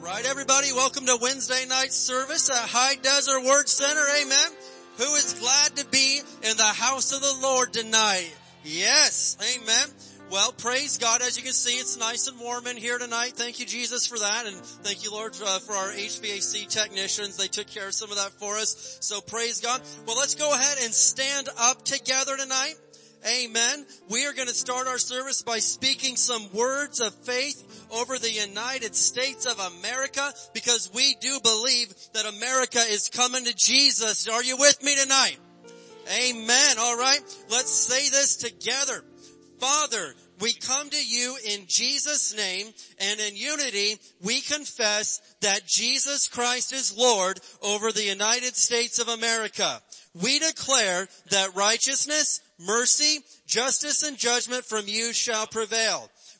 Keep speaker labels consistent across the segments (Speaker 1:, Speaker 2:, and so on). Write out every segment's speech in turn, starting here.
Speaker 1: right, everybody, welcome to Wednesday night service at High Desert Word Center. Amen. Who is glad to be in the house of the Lord tonight? Yes. Amen. Well, praise God. As you can see, it's nice and warm in here tonight. Thank you, Jesus, for that. And thank you, Lord, uh, for our HVAC technicians. They took care of some of that for us. So praise God. Well, let's go ahead and stand up together tonight. Amen. We are going to start our service by speaking some words of faith over the United States of America because we do believe that America is coming to Jesus. Are you with me tonight? Amen. All right. Let's say this together. Father, we come to you in Jesus name and in unity we confess that Jesus Christ is Lord over the United States of America. We declare that righteousness, mercy, justice and judgment from you shall prevail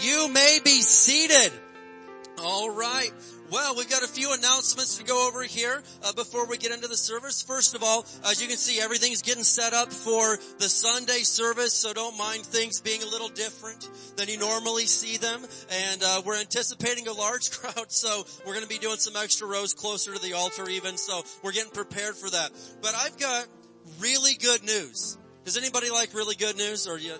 Speaker 1: You may be seated. All right. Well, we've got a few announcements to go over here uh, before we get into the service. First of all, as you can see, everything's getting set up for the Sunday service, so don't mind things being a little different than you normally see them. And uh, we're anticipating a large crowd, so we're going to be doing some extra rows closer to the altar even. So we're getting prepared for that. But I've got really good news. Does anybody like really good news, or you?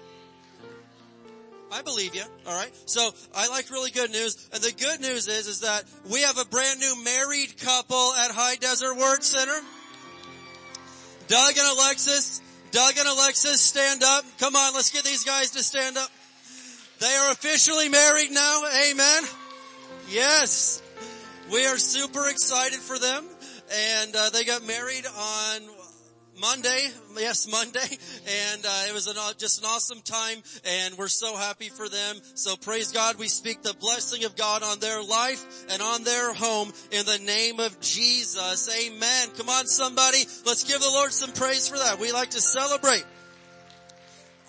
Speaker 1: I believe you. All right. So I like really good news. And the good news is, is that we have a brand new married couple at High Desert Word Center. Doug and Alexis. Doug and Alexis, stand up. Come on, let's get these guys to stand up. They are officially married now. Amen. Yes. We are super excited for them. And uh, they got married on Monday, yes, Monday, and uh, it was an, just an awesome time, and we're so happy for them. So praise God, we speak the blessing of God on their life and on their home in the name of Jesus. Amen. Come on, somebody, let's give the Lord some praise for that. We like to celebrate.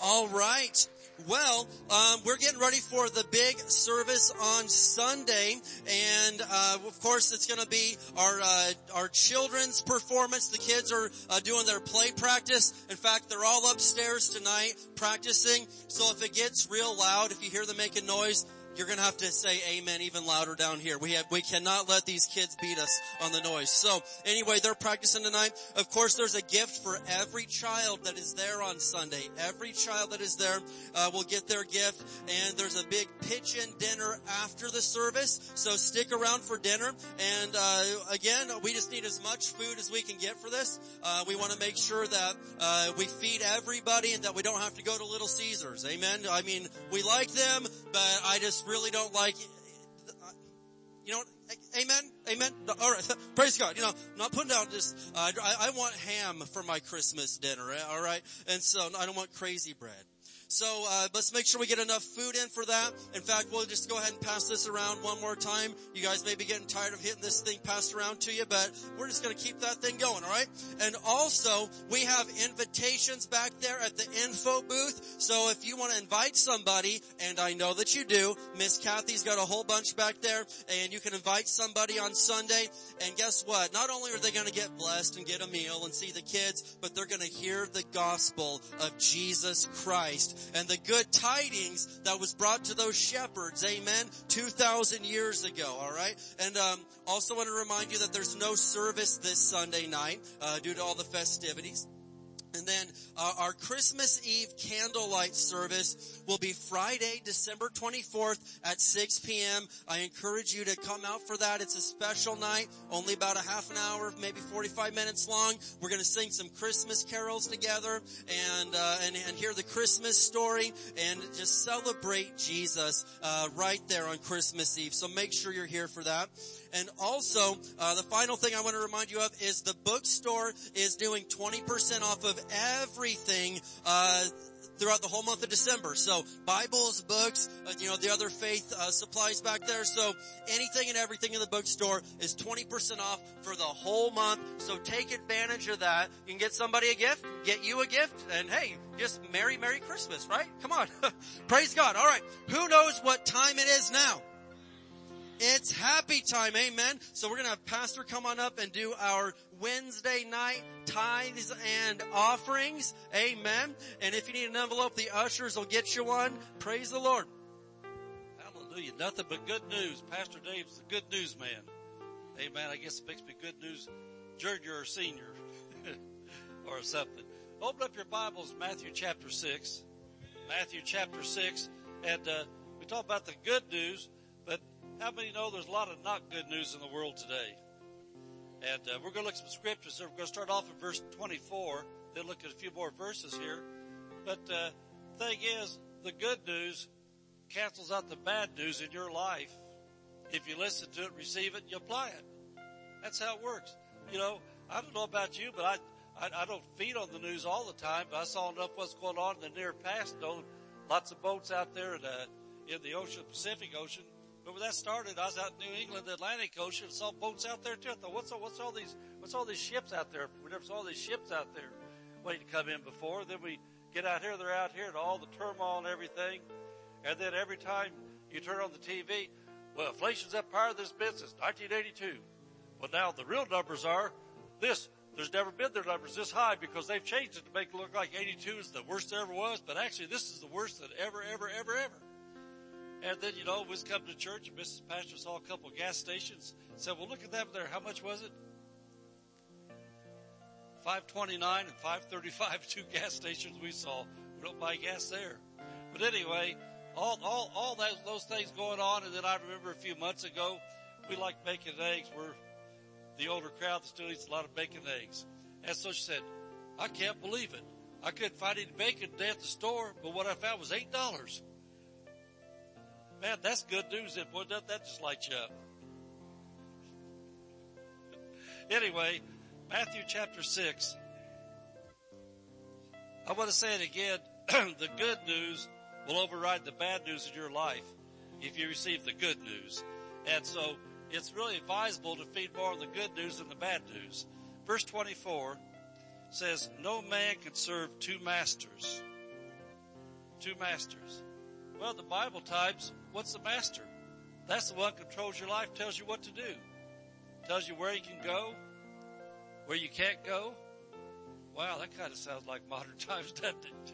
Speaker 1: All right. Well, um, we're getting ready for the big service on Sunday, and uh, of course it's going to be our uh, our children's performance. The kids are uh, doing their play practice. In fact, they're all upstairs tonight practicing. So if it gets real loud, if you hear them making noise, you're gonna have to say amen even louder down here. We have, we cannot let these kids beat us on the noise. So anyway, they're practicing tonight. Of course, there's a gift for every child that is there on Sunday. Every child that is there, uh, will get their gift and there's a big pitch-in dinner after the service. So stick around for dinner. And, uh, again, we just need as much food as we can get for this. Uh, we want to make sure that, uh, we feed everybody and that we don't have to go to Little Caesars. Amen. I mean, we like them, but I just really don't like, you know, amen, amen. All right, praise God. You know, I'm not putting out this. Uh, I, I want ham for my Christmas dinner. All right, and so I don't want crazy bread. So uh, let's make sure we get enough food in for that. In fact, we'll just go ahead and pass this around one more time. You guys may be getting tired of hitting this thing passed around to you, but we're just going to keep that thing going, all right? And also, we have invitations back there at the info booth. So if you want to invite somebody, and I know that you do, Miss Kathy's got a whole bunch back there, and you can invite somebody on Sunday. And guess what? Not only are they going to get blessed and get a meal and see the kids, but they're going to hear the gospel of Jesus Christ and the good tidings that was brought to those shepherds, amen, 2,000 years ago, alright? And um, also want to remind you that there's no service this Sunday night uh, due to all the festivities. And then uh, our Christmas Eve candlelight service will be Friday, December 24th at 6 p.m. I encourage you to come out for that. It's a special night, only about a half an hour, maybe 45 minutes long. We're going to sing some Christmas carols together and, uh, and, and hear the Christmas story and just celebrate Jesus uh, right there on Christmas Eve. So make sure you're here for that. And also, uh, the final thing I want to remind you of is the bookstore is doing 20% off of everything uh, throughout the whole month of December. So Bibles, books, uh, you know, the other faith uh, supplies back there. So anything and everything in the bookstore is 20% off for the whole month. So take advantage of that. You can get somebody a gift, get you a gift, and hey, just Merry, Merry Christmas, right? Come on. Praise God. All right. Who knows what time it is now? It's happy time. Amen. So we're to have pastor come on up and do our Wednesday night tithes and offerings. Amen. And if you need an envelope, the ushers will get you one. Praise the Lord.
Speaker 2: Hallelujah. Nothing but good news. Pastor Dave's the good news man. Amen. I guess it makes me good news junior or senior or something. Open up your Bibles, Matthew chapter 6. Matthew chapter 6. And, uh, we talk about the good news, but how many know there's a lot of not good news in the world today? And uh, we're going to look at some scriptures. We're going to start off in verse 24, then look at a few more verses here. But uh, thing is, the good news cancels out the bad news in your life. If you listen to it, receive it, you apply it. That's how it works. You know, I don't know about you, but I, I, I don't feed on the news all the time, but I saw enough what's going on in the near past. Know lots of boats out there in, uh, in the ocean, Pacific Ocean, when that started, I was out in New England, the Atlantic Ocean, saw boats out there too. I thought, what's all, what's all these, what's all these ships out there? We never saw these ships out there waiting to come in before. Then we get out here, they're out here and all the turmoil and everything. And then every time you turn on the TV, well, inflation's up higher this business, 1982. Well, now the real numbers are this. There's never been their numbers this high because they've changed it to make it look like 82 is the worst there ever was, but actually this is the worst that ever, ever, ever, ever. And then, you know, we was coming to church and Mrs. Pastor saw a couple of gas stations. Said, well, look at that there. How much was it? 529 and 535, two gas stations we saw. We don't buy gas there. But anyway, all, all, all that, those things going on. And then I remember a few months ago, we like bacon and eggs. We're the older crowd that still eats a lot of bacon and eggs. And so she said, I can't believe it. I couldn't find any bacon today at the store, but what I found was $8. Man, that's good news. Then, boy, doesn't that just light you up? anyway, Matthew chapter 6. I want to say it again. the good news will override the bad news in your life if you receive the good news. And so it's really advisable to feed more on the good news than the bad news. Verse 24 says, no man can serve two masters. Two masters. Well, the Bible types What's the master? That's the one controls your life, tells you what to do. Tells you where you can go, where you can't go. Wow, that kind of sounds like modern times, doesn't it?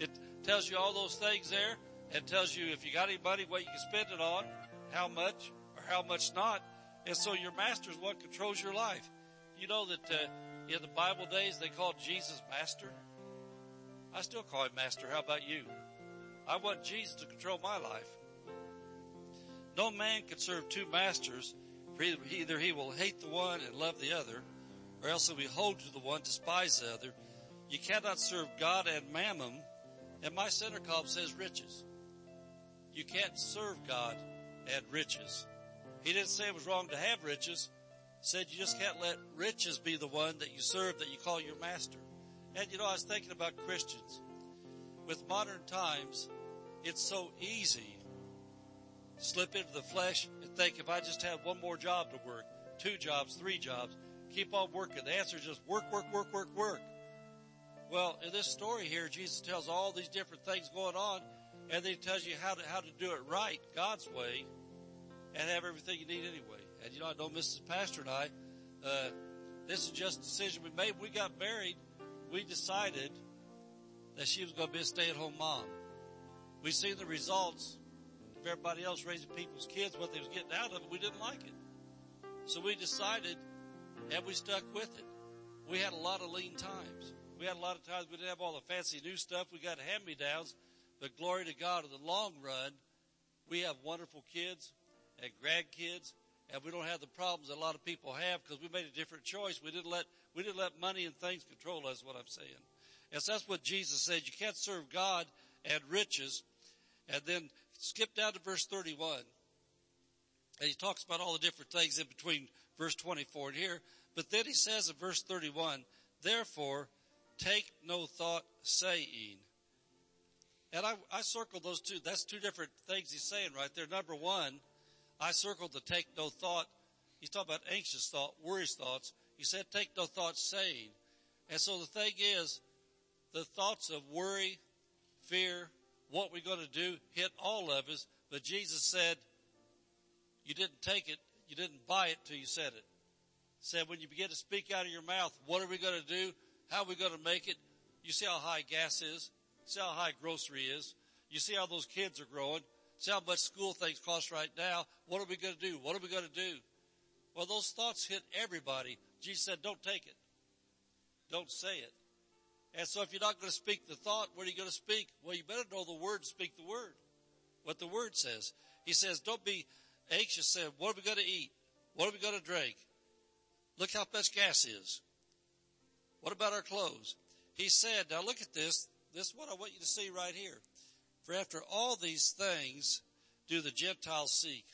Speaker 2: It tells you all those things there and tells you if you got any money, what you can spend it on, how much or how much not. And so your master is what controls your life. You know that uh, in the Bible days they called Jesus master. I still call him master. How about you? I want Jesus to control my life. No man can serve two masters, for either he will hate the one and love the other, or else he'll be hold to the one, despise the other. You cannot serve God and mammon, and my center column says riches. You can't serve God and riches. He didn't say it was wrong to have riches. He said you just can't let riches be the one that you serve that you call your master. And you know, I was thinking about Christians with modern times, it's so easy slip into the flesh and think if I just have one more job to work, two jobs, three jobs, keep on working. The answer is just work, work, work, work, work. Well, in this story here, Jesus tells all these different things going on, and then he tells you how to, how to do it right, God's way, and have everything you need anyway. And you know, I know Mrs. Pastor and I, uh, this is just a decision we made. We got married. We decided that she was going to be a stay-at-home mom. We seen the results of everybody else raising people's kids, what they was getting out of it. We didn't like it. So we decided and we stuck with it. We had a lot of lean times. We had a lot of times we didn't have all the fancy new stuff. We got hand-me-downs, but glory to God in the long run, we have wonderful kids and grandkids and we don't have the problems that a lot of people have because we made a different choice. We didn't let, we didn't let money and things control us, what I'm saying. So that's what Jesus said. You can't serve God and riches. And then skip down to verse 31. And he talks about all the different things in between verse 24 and here. But then he says in verse 31, therefore take no thought saying. And I, I circled those two. That's two different things he's saying right there. Number one, I circled the take no thought. He's talking about anxious thought, worries thoughts. He said take no thought saying. And so the thing is, the thoughts of worry, fear, what we're going to do hit all of us. But Jesus said, you didn't take it, you didn't buy it till you said it. Said when you begin to speak out of your mouth, what are we going to do? How are we going to make it? You see how high gas is? See how high grocery is? You see how those kids are growing? See how much school things cost right now? What are we going to do? What are we going to do? Well, those thoughts hit everybody. Jesus said, don't take it. Don't say it. And so if you're not going to speak the thought, what are you going to speak? Well, you better know the word, speak the word. What the word says. He says, don't be anxious saying, what are we going to eat? What are we going to drink? Look how much gas is. What about our clothes? He said, now look at this. This is what I want you to see right here. For after all these things do the Gentiles seek.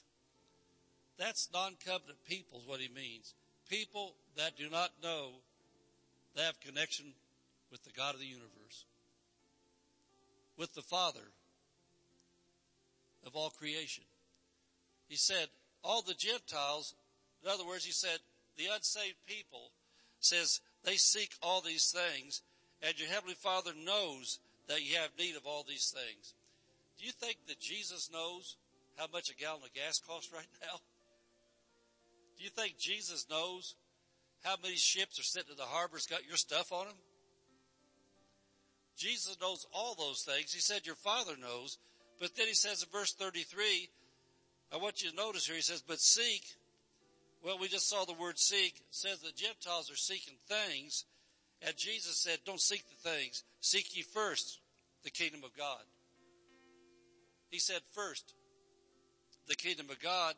Speaker 2: That's non-covenant people is what he means. People that do not know they have connection with the God of the universe. With the Father of all creation. He said, all the Gentiles, in other words, he said, the unsaved people says they seek all these things and your heavenly father knows that you have need of all these things. Do you think that Jesus knows how much a gallon of gas costs right now? Do you think Jesus knows how many ships are sitting in the harbor's got your stuff on them? Jesus knows all those things. He said your father knows, but then he says in verse 33, I want you to notice here, he says, but seek. Well, we just saw the word seek. It says the Gentiles are seeking things and Jesus said, don't seek the things. Seek ye first the kingdom of God. He said first, the kingdom of God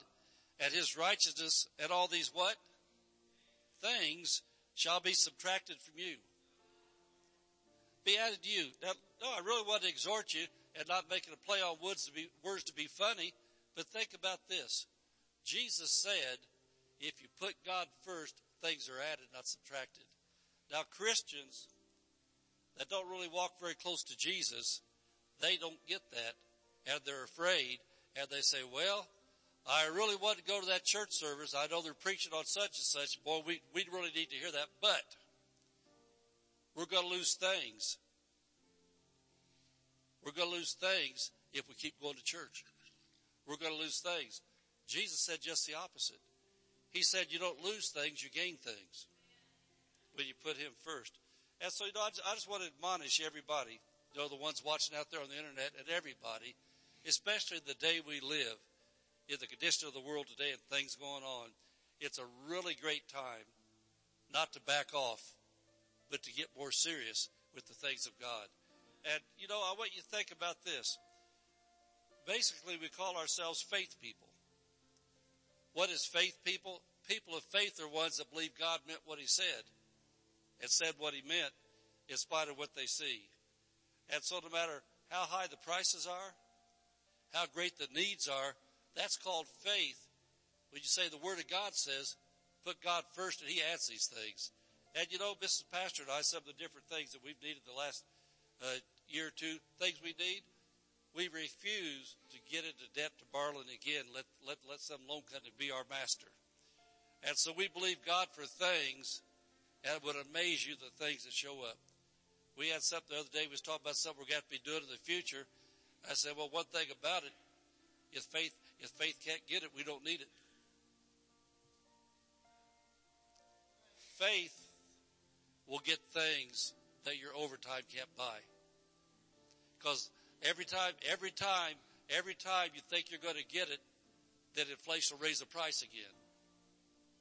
Speaker 2: and his righteousness and all these what? Things shall be subtracted from you. Be added to you. Now, no, I really want to exhort you and not making a play on words to be, words to be funny, but think about this. Jesus said, if you put God first, things are added, not subtracted. Now Christians that don't really walk very close to Jesus, they don't get that and they're afraid and they say, well, I really want to go to that church service. I know they're preaching on such and such. Boy, we, we really need to hear that, but we're going to lose things. We're going to lose things if we keep going to church. We're going to lose things. Jesus said just the opposite. He said you don't lose things, you gain things when you put him first. And so, you know, I just, I just want to admonish everybody, you know, the ones watching out there on the internet and everybody, especially the day we live in the condition of the world today and things going on. It's a really great time not to back off, but to get more serious with the things of God. And, you know, I want you to think about this. Basically, we call ourselves faith people. What is faith people? People of faith are ones that believe God meant what he said and said what he meant in spite of what they see. And so no matter how high the prices are, how great the needs are, that's called faith. When you say the word of God says, put God first and he adds these things. And you know, Mrs. Pastor and I, some of the different things that we've needed the last uh, year or two, things we need, we refuse to get into debt to borrowing again. Let, let, let some loan company be our master. And so we believe God for things and it would amaze you the things that show up. We had something the other day, we was talking about something we're going to be doing in the future. I said, well, one thing about it, if faith, if faith can't get it, we don't need it. Faith will get things that your overtime can't buy. Because every time, every time, every time you think you're going to get it, then inflation will raise the price again.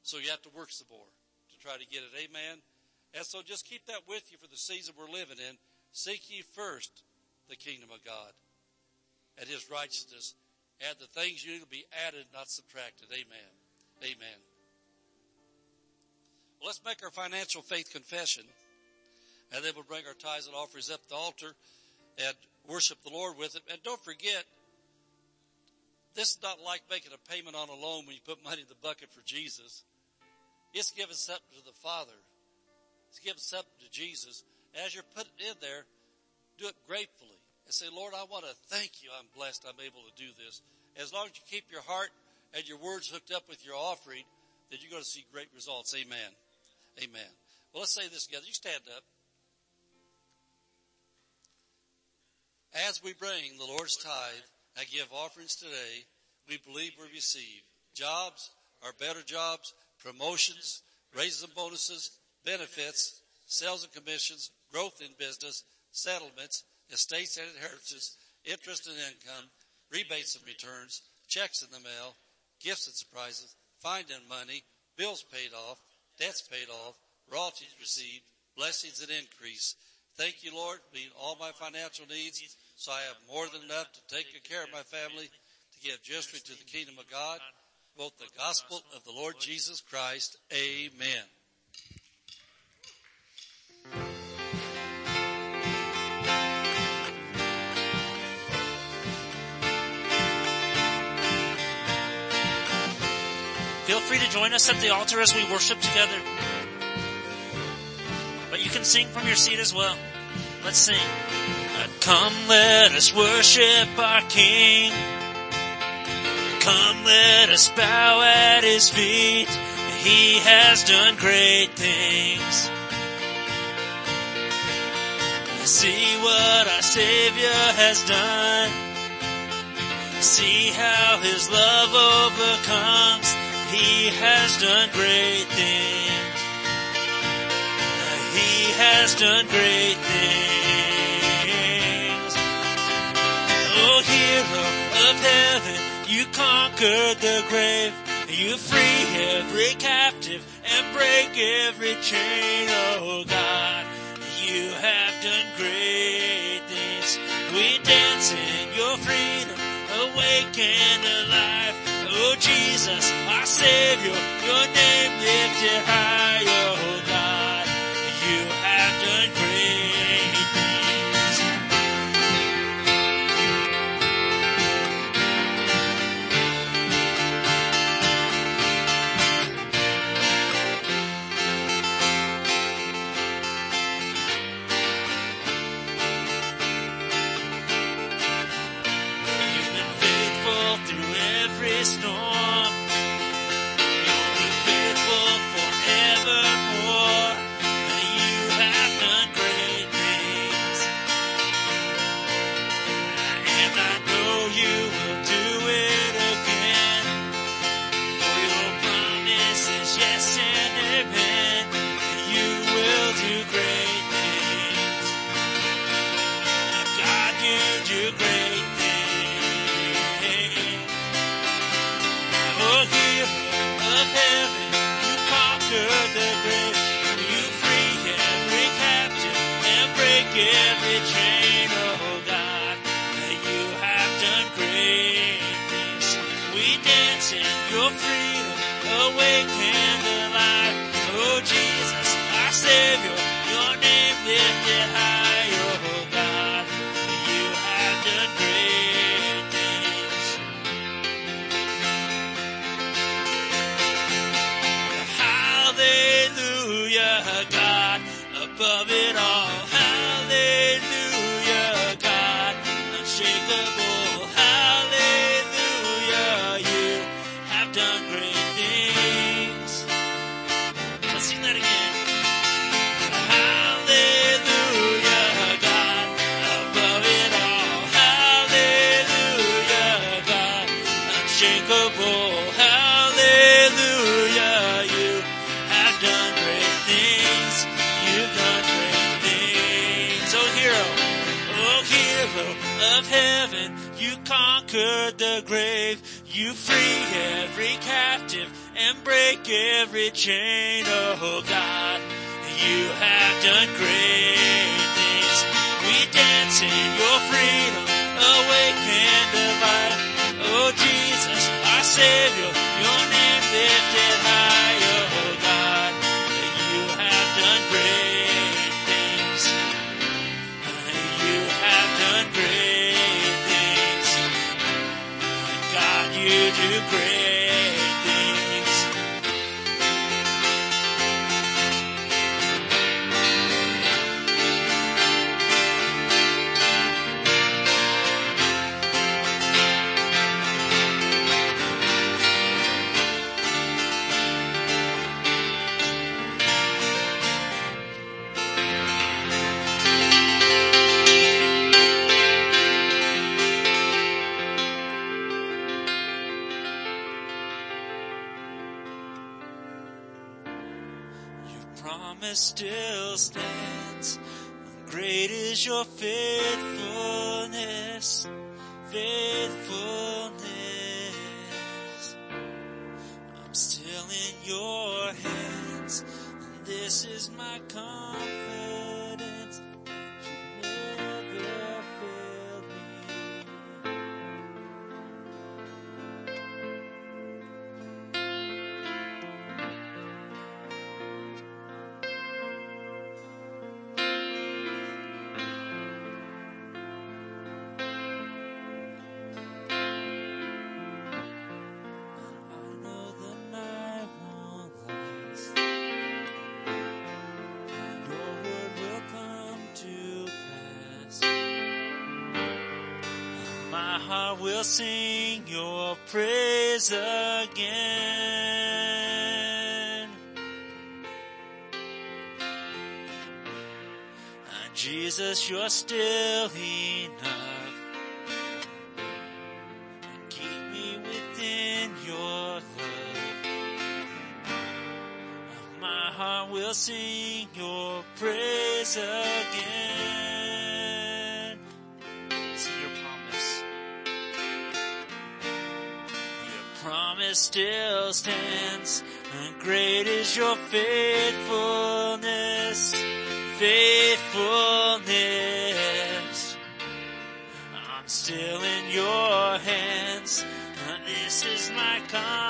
Speaker 2: So you have to work some more to try to get it. Amen. And so just keep that with you for the season we're living in. Seek ye first the kingdom of God and his righteousness and the things you need to be added, not subtracted. Amen. Amen. Let's make our financial faith confession and then we'll bring our tithes and offerings up the altar and worship the Lord with it. And don't forget, this is not like making a payment on a loan when you put money in the bucket for Jesus. It's giving something to the Father. It's giving something to Jesus. As you're put in there, do it gratefully and say, Lord, I want to thank you. I'm blessed. I'm able to do this. As long as you keep your heart and your words hooked up with your offering, then you're going to see great results. Amen. Amen. Well, let's say this together. You stand up. As we bring the Lord's tithe and give offerings today, we believe we receive jobs or better jobs, promotions, raises and bonuses, benefits, sales and commissions, growth in business, settlements, estates and inheritances, interest and income, rebates and returns, checks in the mail, gifts and surprises, finding money, bills paid off, debts paid off, royalties received, blessings and increase. Thank you, Lord, for meeting all my financial needs so I have more than enough to take good care of my family, to give justly to the kingdom of God, both the gospel of the Lord Jesus Christ. Amen.
Speaker 3: Free to join us at the altar as we worship together. But you can sing from your seat as well. Let's sing. Uh, come let us worship our King. Come let us bow at His feet. He has done great things. See what our Savior has done. See how His love overcomes. He has done great things. He has done great things. Oh, hero of heaven, you conquered the grave. You free every captive and break every chain. Oh God, you have done great things. We dance in your freedom, awake and alive. Oh Jesus, our Savior, your name lifted high, You free every captive and break every chain. Oh God, you have done great things. We dance in your freedom, awake and alive. Oh Jesus, our Savior, still stands. Great is your faithfulness, faithfulness. I'm still in your hands. And this is my confidence. You're still enough. And keep me within your love. My heart will sing your praise again. See your promise. Your promise still stands, and great is your faithfulness, faithfulness. I'm still in your hands, and this is my confidence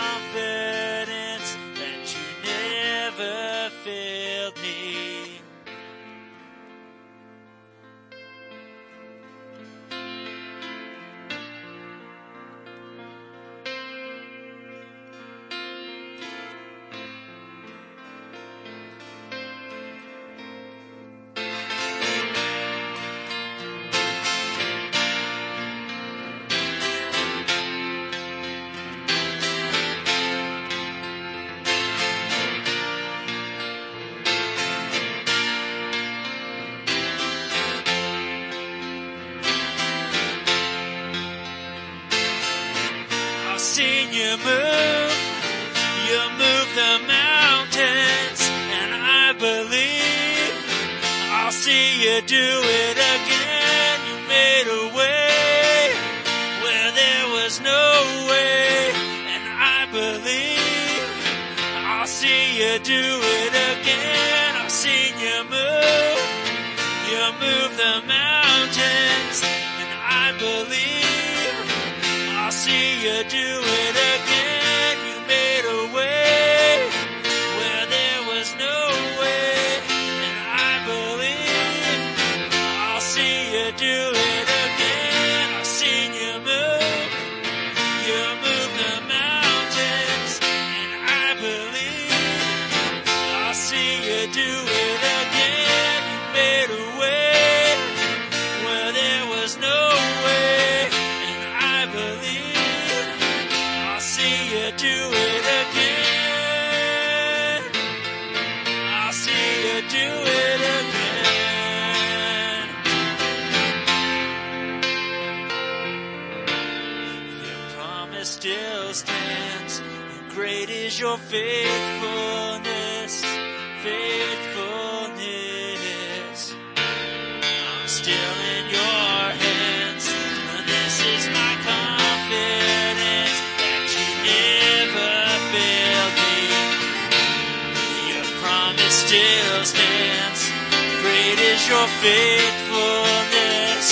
Speaker 3: your faithfulness,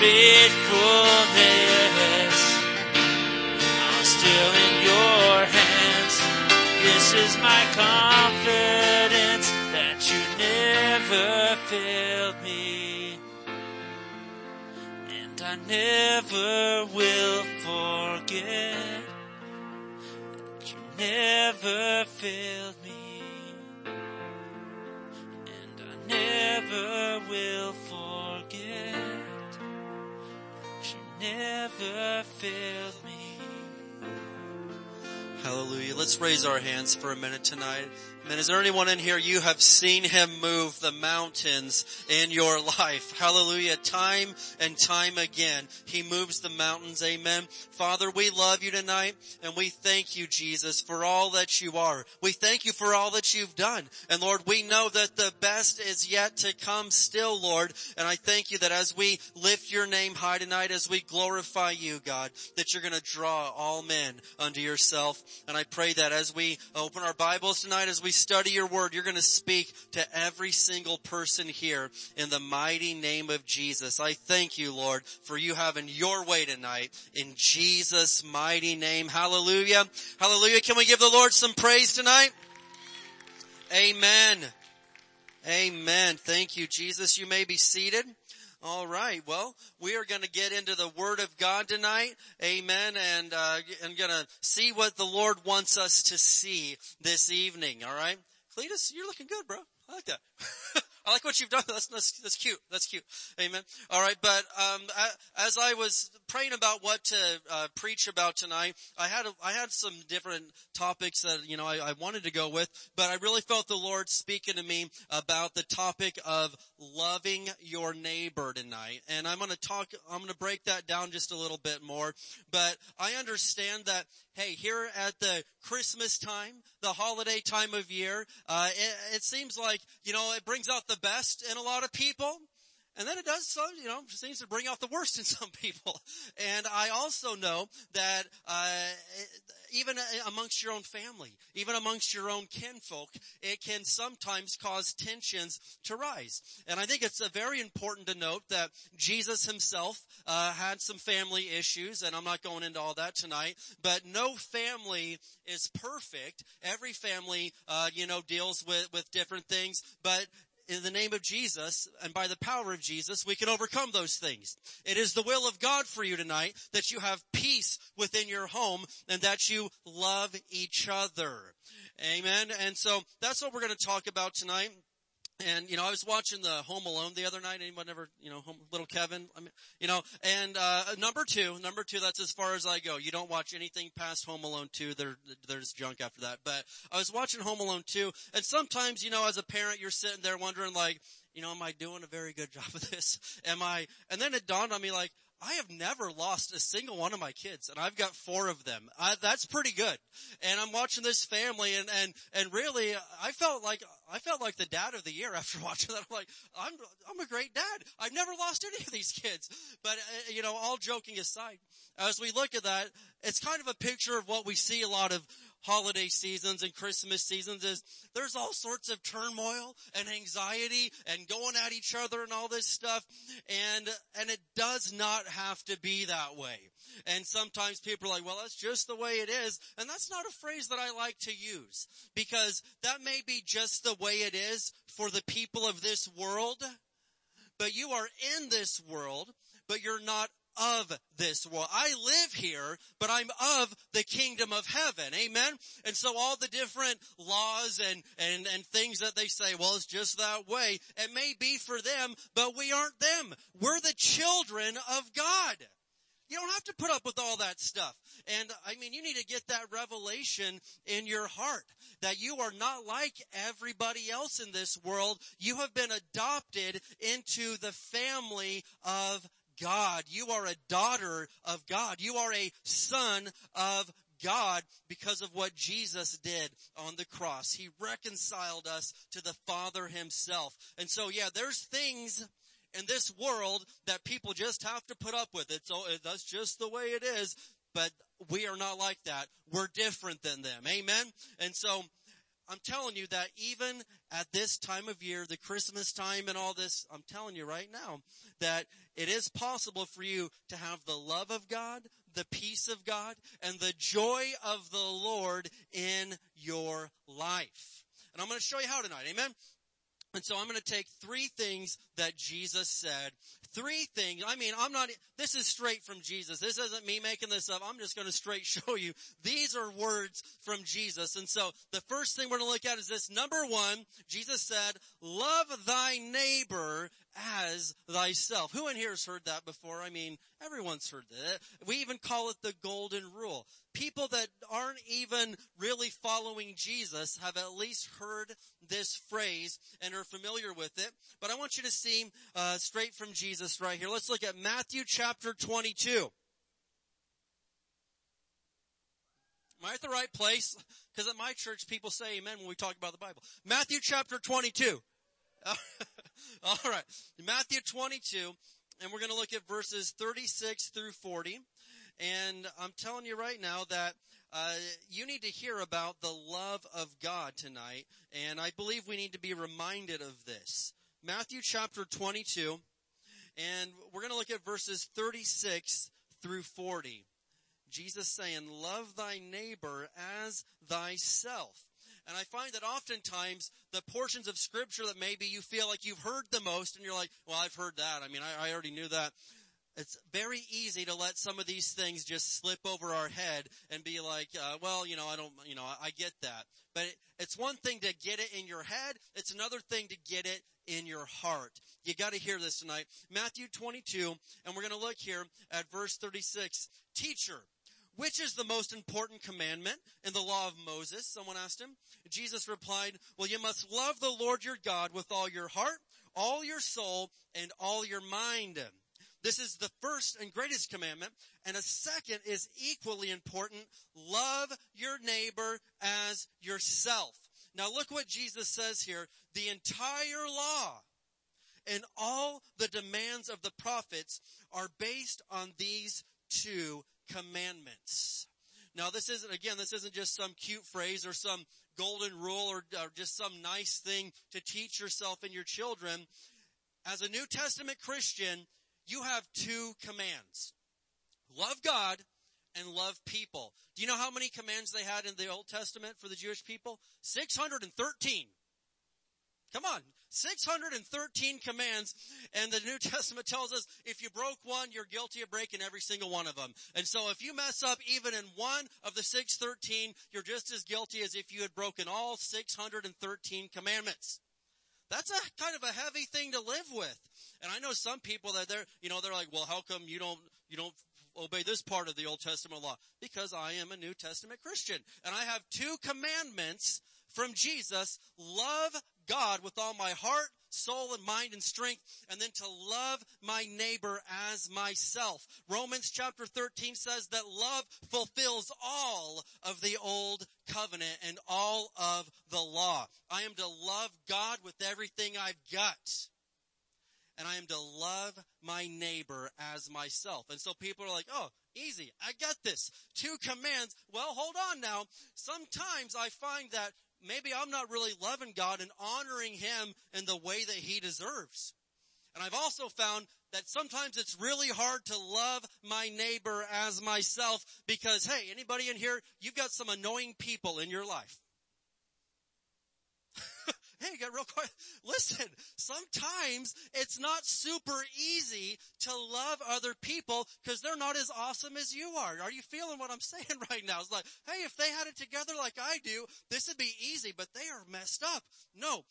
Speaker 3: faithfulness. I'm still in your hands. This is my confidence that you never failed me. And I never will forget that you never failed never will forget you never failed me.
Speaker 1: Hallelujah. Let's raise our hands for a minute tonight. And is there anyone in here you have seen him move the mountains in your life? Hallelujah. Time and time again, he moves the mountains. Amen. Father, we love you tonight and we thank you, Jesus, for all that you are. We thank you for all that you've done. And Lord, we know that the best is yet to come still, Lord. And I thank you that as we lift your name high tonight, as we glorify you, God, that you're going to draw all men unto yourself. And I pray that as we open our Bibles tonight, as we study your word, you're going to speak to every single person here in the mighty name of Jesus. I thank you, Lord, for you having your way tonight in Jesus' mighty name. Hallelujah. Hallelujah. Can we give the Lord some praise tonight? Amen. Amen. Thank you, Jesus. You may be seated. All right. Well, we are going to get into the Word of God tonight. Amen. And, uh, and going to see what the Lord wants us to see this evening. All right. Cletus, you're looking good, bro. I like that. I like what you've done. That's, that's, that's cute. That's cute. Amen. All right. But, um, as I was praying about what to, uh, preach about tonight, I had, a, I had some different topics that, you know, I, I wanted to go with, but I really felt the Lord speaking to me about the topic of loving your neighbor tonight. And I'm going to talk, I'm going to break that down just a little bit more, but I understand that hey, here at the Christmas time, the holiday time of year, uh, it, it seems like, you know, it brings out the best in a lot of people. And then it does so, you know, seems to bring out the worst in some people. And I also know that, uh, even amongst your own family, even amongst your own kinfolk, it can sometimes cause tensions to rise. And I think it's very important to note that Jesus himself, uh, had some family issues, and I'm not going into all that tonight, but no family is perfect. Every family, uh, you know, deals with, with different things, but in the name of Jesus and by the power of Jesus, we can overcome those things. It is the will of God for you tonight that you have peace within your home and that you love each other. Amen. And so that's what we're going to talk about tonight. And you know, I was watching the Home Alone the other night. Anyone ever, you know, home, little Kevin? I mean, you know, and uh number two, number two. That's as far as I go. You don't watch anything past Home Alone two. There, there's junk after that. But I was watching Home Alone two, and sometimes, you know, as a parent, you're sitting there wondering, like, you know, am I doing a very good job of this? Am I? And then it dawned on me, like, I have never lost a single one of my kids, and I've got four of them. I, that's pretty good. And I'm watching this family, and and and really, I felt like I felt like the dad of the year after watching that. I'm like, I'm I'm a great dad. I've never lost any of these kids. But uh, you know, all joking aside, as we look at that, it's kind of a picture of what we see a lot of holiday seasons and Christmas seasons is there's all sorts of turmoil and anxiety and going at each other and all this stuff. And, and it does not have to be that way. And sometimes people are like, well, that's just the way it is. And that's not a phrase that I like to use because that may be just the way it is for the people of this world. But you are in this world, but you're not of this world. I live here, but I'm of the kingdom of heaven. Amen. And so all the different laws and, and, and things that they say, well, it's just that way. It may be for them, but we aren't them. We're the children of God. You don't have to put up with all that stuff. And I mean, you need to get that revelation in your heart that you are not like everybody else in this world. You have been adopted into the family of God. You are a daughter of God. You are a son of God because of what Jesus did on the cross. He reconciled us to the Father himself. And so yeah, there's things in this world that people just have to put up with. It's, that's just the way it is. But we are not like that. We're different than them. Amen. And so I'm telling you that even at this time of year, the Christmas time and all this, I'm telling you right now that it is possible for you to have the love of God, the peace of God, and the joy of the Lord in your life. And I'm going to show you how tonight. Amen. And so I'm going to take three things that Jesus said. Three things. I mean, I'm not, this is straight from Jesus. This isn't me making this up. I'm just going to straight show you. These are words from Jesus. And so the first thing we're going to look at is this. Number one, Jesus said, love thy neighbor as thyself. Who in here has heard that before? I mean, everyone's heard that. We even call it the golden rule. People that aren't even really following Jesus have at least heard this phrase and are familiar with it. But I want you to see uh, straight from Jesus right here. Let's look at Matthew chapter 22. Am I at the right place? Because at my church, people say amen when we talk about the Bible. Matthew chapter 22. All right. Matthew 22, and we're going to look at verses 36 through 40. And I'm telling you right now that uh, you need to hear about the love of God tonight, and I believe we need to be reminded of this. Matthew chapter 22, and we're going to look at verses 36 through 40. Jesus saying, love thy neighbor as thyself. And I find that oftentimes the portions of scripture that maybe you feel like you've heard the most and you're like, well, I've heard that. I mean, I, I already knew that. It's very easy to let some of these things just slip over our head and be like, uh, well, you know, I don't, you know, I, I get that. But it, it's one thing to get it in your head. It's another thing to get it in your heart. You gotta hear this tonight. Matthew 22, and we're gonna look here at verse 36. Teacher, which is the most important commandment in the law of Moses? Someone asked him. Jesus replied, well, you must love the Lord your God with all your heart, all your soul, and all your mind. This is the first and greatest commandment. And a second is equally important. Love your neighbor as yourself. Now look what Jesus says here. The entire law and all the demands of the prophets are based on these two commandments. Now this isn't, again, this isn't just some cute phrase or some golden rule or, or, just some nice thing to teach yourself and your children. As a New Testament Christian, you have two commands. Love God and love people. Do you know how many commands they had in the Old Testament for the Jewish people? 613. Come on. 613 commands and the New Testament tells us if you broke one, you're guilty of breaking every single one of them. And so if you mess up even in one of the 613, you're just as guilty as if you had broken all 613 commandments. That's a kind of a heavy thing to live with. And I know some people that they're, you know, they're like, well, how come you don't, you don't obey this part of the Old Testament law? Because I am a New Testament Christian. And I have two commandments from Jesus. Love God with all my heart, soul, and mind and strength, and then to love my neighbor as myself. Romans chapter 13 says that love fulfills all of the old covenant and all of the law. I am to love God with everything I've got and I am to love my neighbor as myself. And so people are like, oh, easy. I got this. Two commands. Well, hold on now. Sometimes I find that maybe I'm not really loving God and honoring Him in the way that He deserves. And I've also found that sometimes it's really hard to love my neighbor as myself because, hey, anybody in here, you've got some annoying people in your life. Hey, get real quiet. Listen, sometimes it's not super easy to love other people because they're not as awesome as you are. Are you feeling what I'm saying right now? It's like, hey, if they had it together like I do, this would be easy, but they are messed up. No.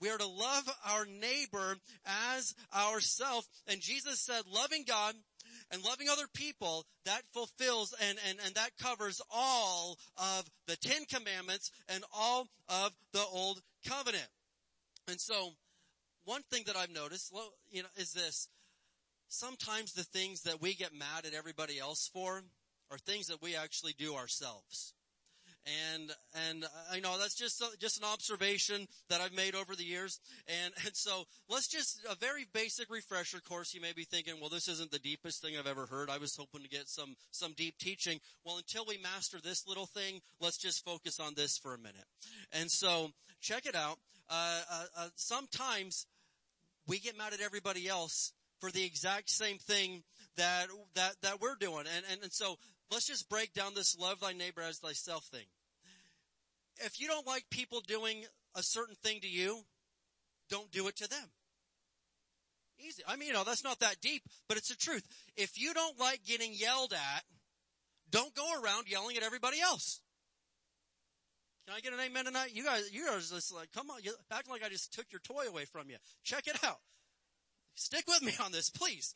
Speaker 1: We are to love our neighbor as ourself. And Jesus said, loving God and loving other people, that fulfills and, and, and that covers all of the Ten Commandments and all of the Old Covenant. And so, one thing that I've noticed, you know, is this. Sometimes the things that we get mad at everybody else for are things that we actually do ourselves. And, and I know that's just, just an observation that I've made over the years. And, and so let's just, a very basic refresher course. You may be thinking, well, this isn't the deepest thing I've ever heard. I was hoping to get some, some deep teaching. Well, until we master this little thing, let's just focus on this for a minute. And so check it out. Uh, uh, uh, sometimes we get mad at everybody else for the exact same thing that, that, that we're doing. And, and, and so let's just break down this love thy neighbor as thyself thing if you don't like people doing a certain thing to you, don't do it to them. Easy. I mean, you know, that's not that deep, but it's the truth. If you don't like getting yelled at, don't go around yelling at everybody else. Can I get an amen tonight? You guys, you guys just like, come on, you acting like I just took your toy away from you. Check it out. Stick with me on this, please.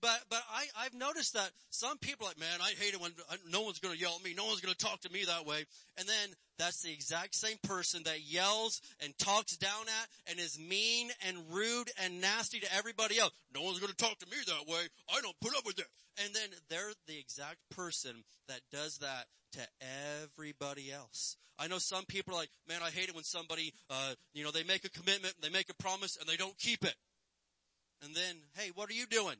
Speaker 1: But, but I, I've noticed that some people are like, man, I hate it when no one's going to yell at me. No one's going to talk to me that way. And then that's the exact same person that yells and talks down at and is mean and rude and nasty to everybody else. No one's going to talk to me that way. I don't put up with it. And then they're the exact person that does that to everybody else. I know some people are like, man, I hate it when somebody, uh, you know, they make a commitment, they make a promise, and they don't keep it. And then, hey, what are you doing?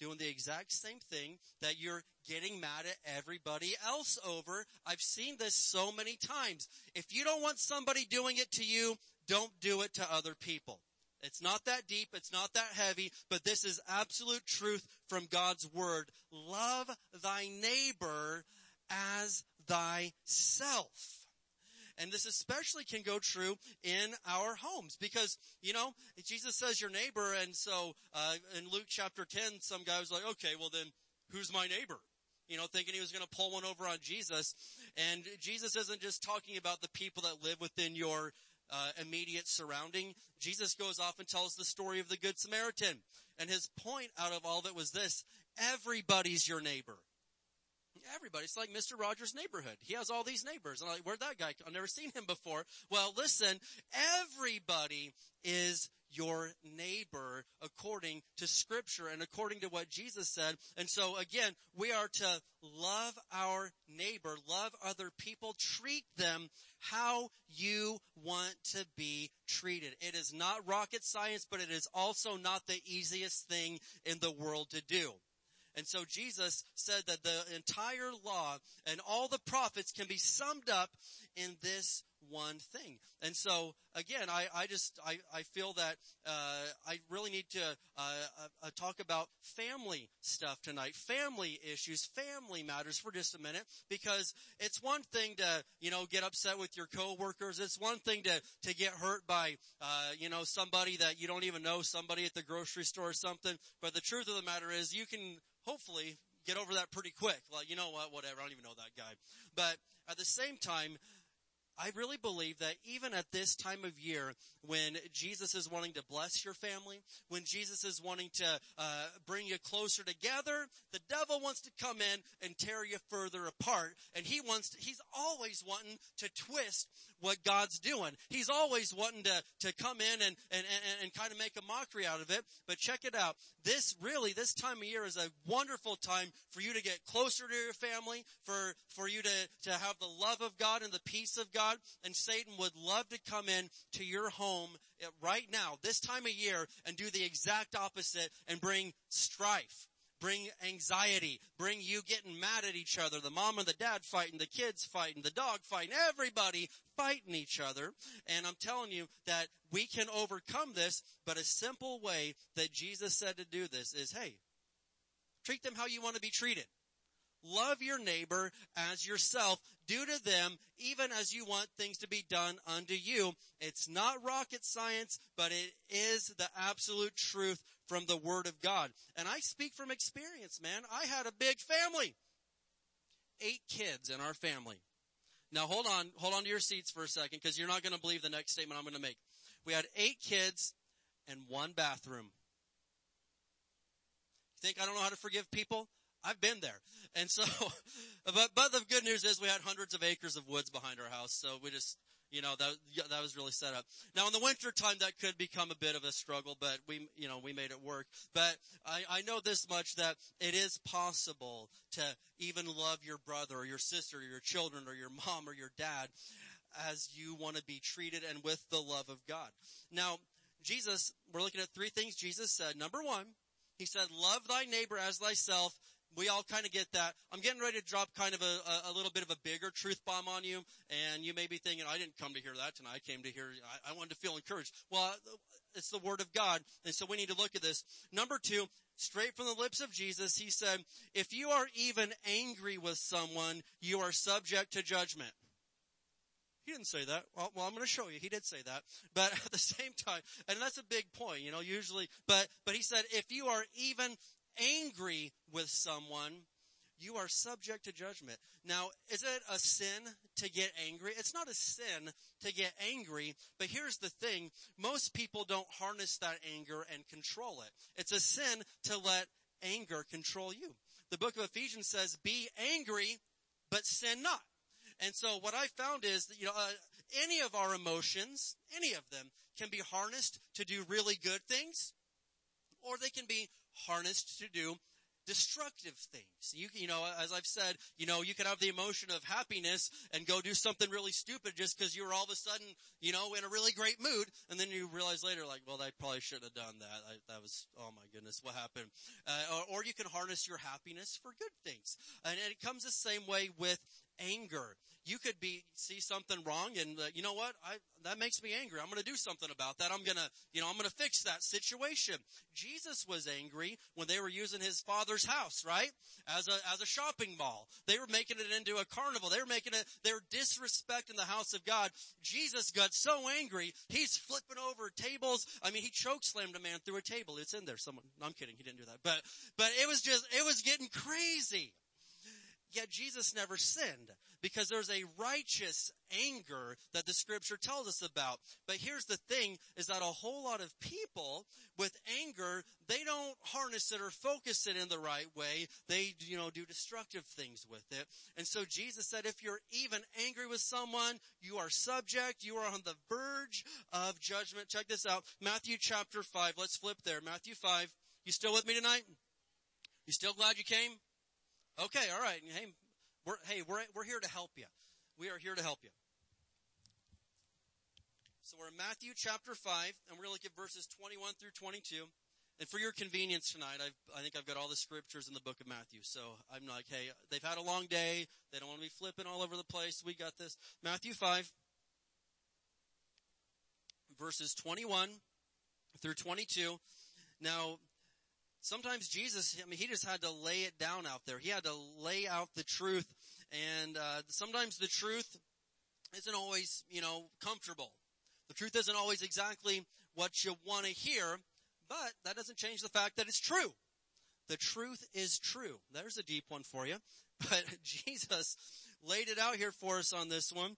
Speaker 1: Doing the exact same thing that you're getting mad at everybody else over. I've seen this so many times. If you don't want somebody doing it to you, don't do it to other people. It's not that deep. It's not that heavy, but this is absolute truth from God's word. Love thy neighbor as thyself. And this especially can go true in our homes because, you know, Jesus says your neighbor. And so, uh, in Luke chapter 10, some guy was like, okay, well then who's my neighbor? You know, thinking he was going to pull one over on Jesus. And Jesus isn't just talking about the people that live within your uh, immediate surrounding. Jesus goes off and tells the story of the Good Samaritan. And his point out of all it was this, everybody's your neighbor everybody. It's like Mr. Rogers' neighborhood. He has all these neighbors. And I'm like, where'd that guy? I've never seen him before. Well, listen, everybody is your neighbor according to scripture and according to what Jesus said. And so again, we are to love our neighbor, love other people, treat them how you want to be treated. It is not rocket science, but it is also not the easiest thing in the world to do. And so Jesus said that the entire law and all the prophets can be summed up in this one thing. And so again, I, I just, I, I feel that, uh, I really need to, uh, uh, talk about family stuff tonight, family issues, family matters for just a minute, because it's one thing to, you know, get upset with your coworkers. It's one thing to, to get hurt by, uh, you know, somebody that you don't even know, somebody at the grocery store or something. But the truth of the matter is you can hopefully get over that pretty quick. Like, you know what, whatever, I don't even know that guy. But at the same time, I really believe that even at this time of year, when Jesus is wanting to bless your family, when Jesus is wanting to uh, bring you closer together, the devil wants to come in and tear you further apart, and he wants to, he's always wanting to twist what God's doing. He's always wanting to to come in and and and, and kind of make a mockery out of it. But check it out. This really, this time of year is a wonderful time for you to get closer to your family, for for you to to have the love of God and the peace of God. And Satan would love to come in to your home eh, right now, this time of year, and do the exact opposite and bring strife bring anxiety, bring you getting mad at each other, the mom and the dad fighting, the kids fighting, the dog fighting, everybody fighting each other. And I'm telling you that we can overcome this, but a simple way that Jesus said to do this is, hey, treat them how you want to be treated. Love your neighbor as yourself. Do to them even as you want things to be done unto you. It's not rocket science, but it is the absolute truth from the Word of God. And I speak from experience, man. I had a big family. Eight kids in our family. Now hold on, hold on to your seats for a second because you're not going to believe the next statement I'm going to make. We had eight kids and one bathroom. You think I don't know how to forgive people? I've been there. And so, but, but the good news is we had hundreds of acres of woods behind our house. So we just, you know, that, that was really set up. Now in the winter time, that could become a bit of a struggle, but we, you know, we made it work. But I, I know this much that it is possible to even love your brother or your sister or your children or your mom or your dad as you want to be treated and with the love of God. Now, Jesus, we're looking at three things Jesus said. Number one, he said, love thy neighbor as thyself we all kind of get that. I'm getting ready to drop kind of a, a, little bit of a bigger truth bomb on you, and you may be thinking, I didn't come to hear that tonight. I came to hear, I, I wanted to feel encouraged. Well, uh, it's the Word of God, and so we need to look at this. Number two, straight from the lips of Jesus, he said, if you are even angry with someone, you are subject to judgment. he didn't say that. Well, well I'm going to show you. He did say that. But at the same time, and that's a big point, you know, usually, but, but he said, if you are even angry with someone, you are subject to judgment. Now, is it a sin to get angry? It's not a sin to get angry, but here's the thing. Most people don't harness that anger and control it. It's a sin to let anger control you. The book of Ephesians says, be angry, but sin not. And so what I found is that, you know, uh, any of our emotions, any of them, can be harnessed to do really good things, or they can be harnessed to do destructive things. You, you know, as I've said, you know, you can have the emotion of happiness and go do something really stupid just because you were all of a sudden, you know, in a really great mood, and then you realize later, like, well, I probably shouldn't have done that. I, that was, oh my goodness, what happened? Uh, or, or you can harness your happiness for good things, and, and it comes the same way with anger. You could be, see something wrong and uh, you know what? I, that makes me angry. I'm gonna do something about that. I'm gonna, you know, I'm gonna fix that situation. Jesus was angry when they were using his father's house, right? As a, as a shopping mall. They were making it into a carnival. They were making it, they were disrespecting the house of God. Jesus got so angry, he's flipping over tables. I mean, he choke slammed a man through a table. It's in there. Someone, no, I'm kidding. He didn't do that. But, but it was just, it was getting crazy. Yet Jesus never sinned because there's a righteous anger that the scripture tells us about. But here's the thing is that a whole lot of people with anger, they don't harness it or focus it in the right way. They, you know, do destructive things with it. And so Jesus said, if you're even angry with someone, you are subject, you are on the verge of judgment. Check this out. Matthew chapter 5. Let's flip there. Matthew 5. You still with me tonight? You still glad you came? Okay, all right. Hey, we're, hey, we're, we're here to help you. We are here to help you. So we're in Matthew chapter 5, and we're going to look at verses 21 through 22. And for your convenience tonight, I've, I think I've got all the scriptures in the book of Matthew. So I'm like, hey, they've had a long day. They don't want to be flipping all over the place. We got this. Matthew 5, verses 21 through 22. Now, sometimes Jesus, I mean, he just had to lay it down out there. He had to lay out the truth. And, uh, sometimes the truth isn't always, you know, comfortable. The truth isn't always exactly what you want to hear, but that doesn't change the fact that it's true. The truth is true. There's a deep one for you. But Jesus laid it out here for us on this one.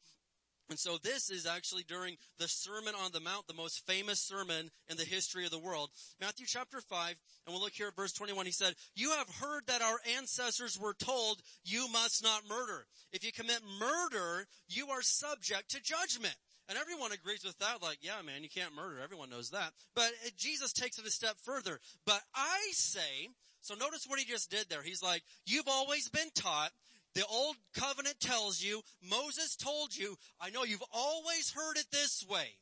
Speaker 1: And so this is actually during the Sermon on the Mount, the most famous sermon in the history of the world. Matthew chapter 5, and we'll look here at verse 21. He said, You have heard that our ancestors were told, you must not murder. If you commit murder, you are subject to judgment. And everyone agrees with that, like, yeah, man, you can't murder. Everyone knows that. But Jesus takes it a step further. But I say, so notice what he just did there. He's like, you've always been taught the old covenant tells you, Moses told you, I know you've always heard it this way,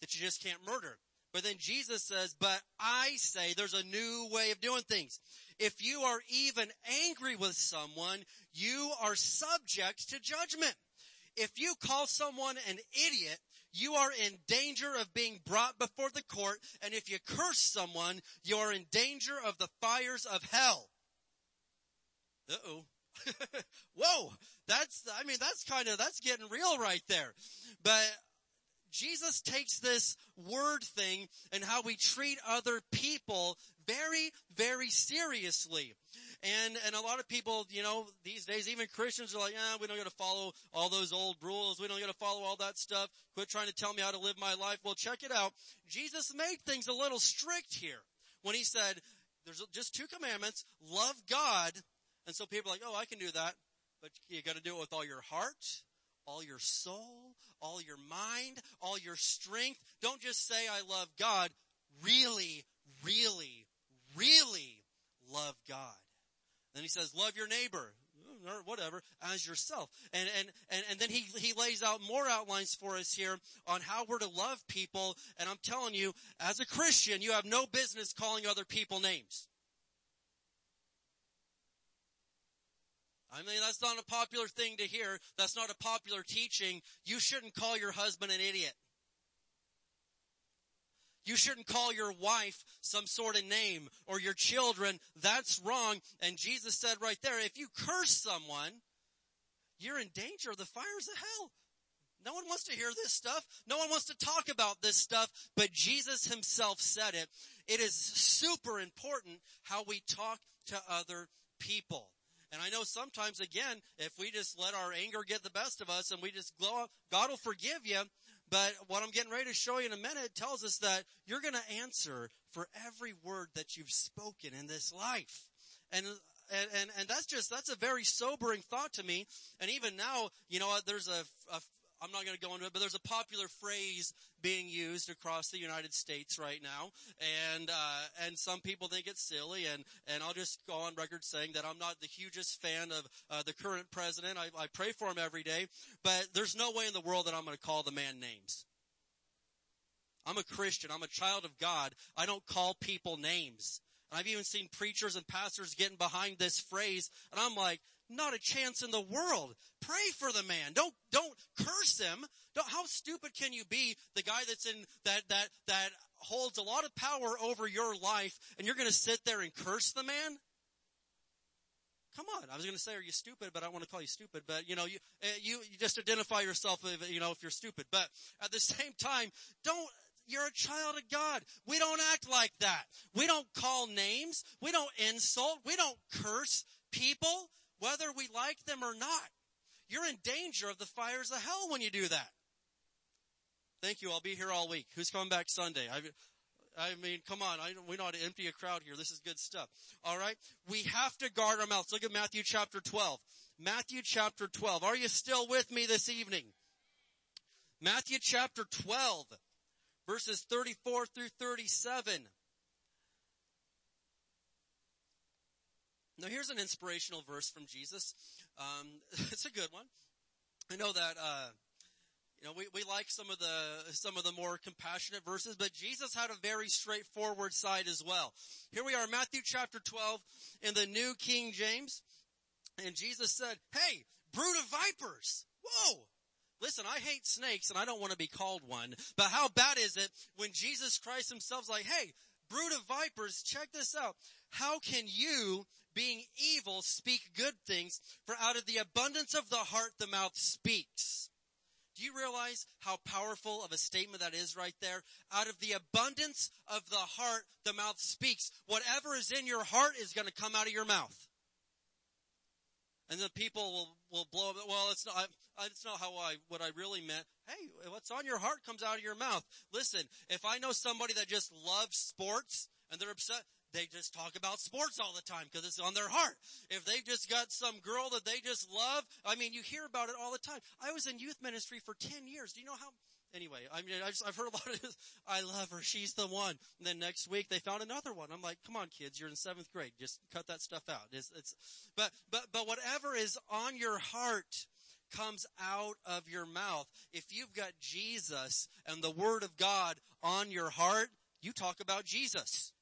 Speaker 1: that you just can't murder. But then Jesus says, but I say there's a new way of doing things. If you are even angry with someone, you are subject to judgment. If you call someone an idiot, you are in danger of being brought before the court. And if you curse someone, you are in danger of the fires of hell. Uh-oh. Whoa! That's, I mean, that's kind of, that's getting real right there. But Jesus takes this word thing and how we treat other people very, very seriously. And, and a lot of people, you know, these days, even Christians are like, ah, we don't gotta follow all those old rules. We don't gotta follow all that stuff. Quit trying to tell me how to live my life. Well, check it out. Jesus made things a little strict here when he said, there's just two commandments. Love God and so people are like, oh, I can do that. But you gotta do it with all your heart, all your soul, all your mind, all your strength. Don't just say I love God. Really, really, really love God. Then he says, love your neighbor mm, or whatever as yourself. And, and, and, and then he, he lays out more outlines for us here on how we're to love people. And I'm telling you, as a Christian, you have no business calling other people names. I mean, that's not a popular thing to hear. That's not a popular teaching. You shouldn't call your husband an idiot. You shouldn't call your wife some sort of name or your children. That's wrong. And Jesus said right there, if you curse someone, you're in danger of the fires of hell. No one wants to hear this stuff. No one wants to talk about this stuff, but Jesus himself said it. It is super important how we talk to other people. And I know sometimes again, if we just let our anger get the best of us and we just glow up, God will forgive you. But what I'm getting ready to show you in a minute tells us that you're going to answer for every word that you've spoken in this life. And and, and, and that's just, that's a very sobering thought to me. And even now, you know, there's a, a I'm not going to go into it, but there's a popular phrase being used across the United States right now, and uh, and some people think it's silly, and and I'll just go on record saying that I'm not the hugest fan of uh, the current president. I, I pray for him every day, but there's no way in the world that I'm going to call the man names. I'm a Christian. I'm a child of God. I don't call people names. And I've even seen preachers and pastors getting behind this phrase, and I'm like, not a chance in the world. Pray for the man. Don't, don't curse him. Don't, how stupid can you be? The guy that's in, that, that, that holds a lot of power over your life and you're gonna sit there and curse the man? Come on. I was going to say, are you stupid? But I don't want to call you stupid. But you know, you, eh, you, you just identify yourself, if, you know, if you're stupid. But at the same time, don't, you're a child of God. We don't act like that. We don't call names. We don't insult. We don't curse people whether we like them or not. You're in danger of the fires of hell when you do that. Thank you. I'll be here all week. Who's coming back Sunday? I, I mean, come on. I, we know how to empty a crowd here. This is good stuff. All right. We have to guard our mouths. Look at Matthew chapter 12. Matthew chapter 12. Are you still with me this evening? Matthew chapter 12, verses 34 through 37. Now here's an inspirational verse from Jesus. Um, it's a good one. I know that, uh, you know, we, we like some of the, some of the more compassionate verses, but Jesus had a very straightforward side as well. Here we are, Matthew chapter 12 in the New King James. And Jesus said, hey, brood of vipers. Whoa. Listen, I hate snakes and I don't want to be called one, but how bad is it when Jesus Christ himself's like, hey, brood of vipers, check this out. How can you being evil, speak good things, for out of the abundance of the heart the mouth speaks. Do you realize how powerful of a statement that is right there? Out of the abundance of the heart, the mouth speaks. Whatever is in your heart is going to come out of your mouth. And the people will, will blow up. Well, it's not, it's not how I, what I really meant. Hey, what's on your heart comes out of your mouth. Listen, if I know somebody that just loves sports and they're upset, they just talk about sports all the time because it's on their heart. If they've just got some girl that they just love, I mean, you hear about it all the time. I was in youth ministry for 10 years. Do you know how, anyway, I mean, I have heard a lot of this. I love her. She's the one. And then next week they found another one. I'm like, come on kids, you're in seventh grade. Just cut that stuff out. It's, it's, but, but, but whatever is on your heart, comes out of your mouth. If you've got Jesus and the Word of God on your heart, you talk about Jesus.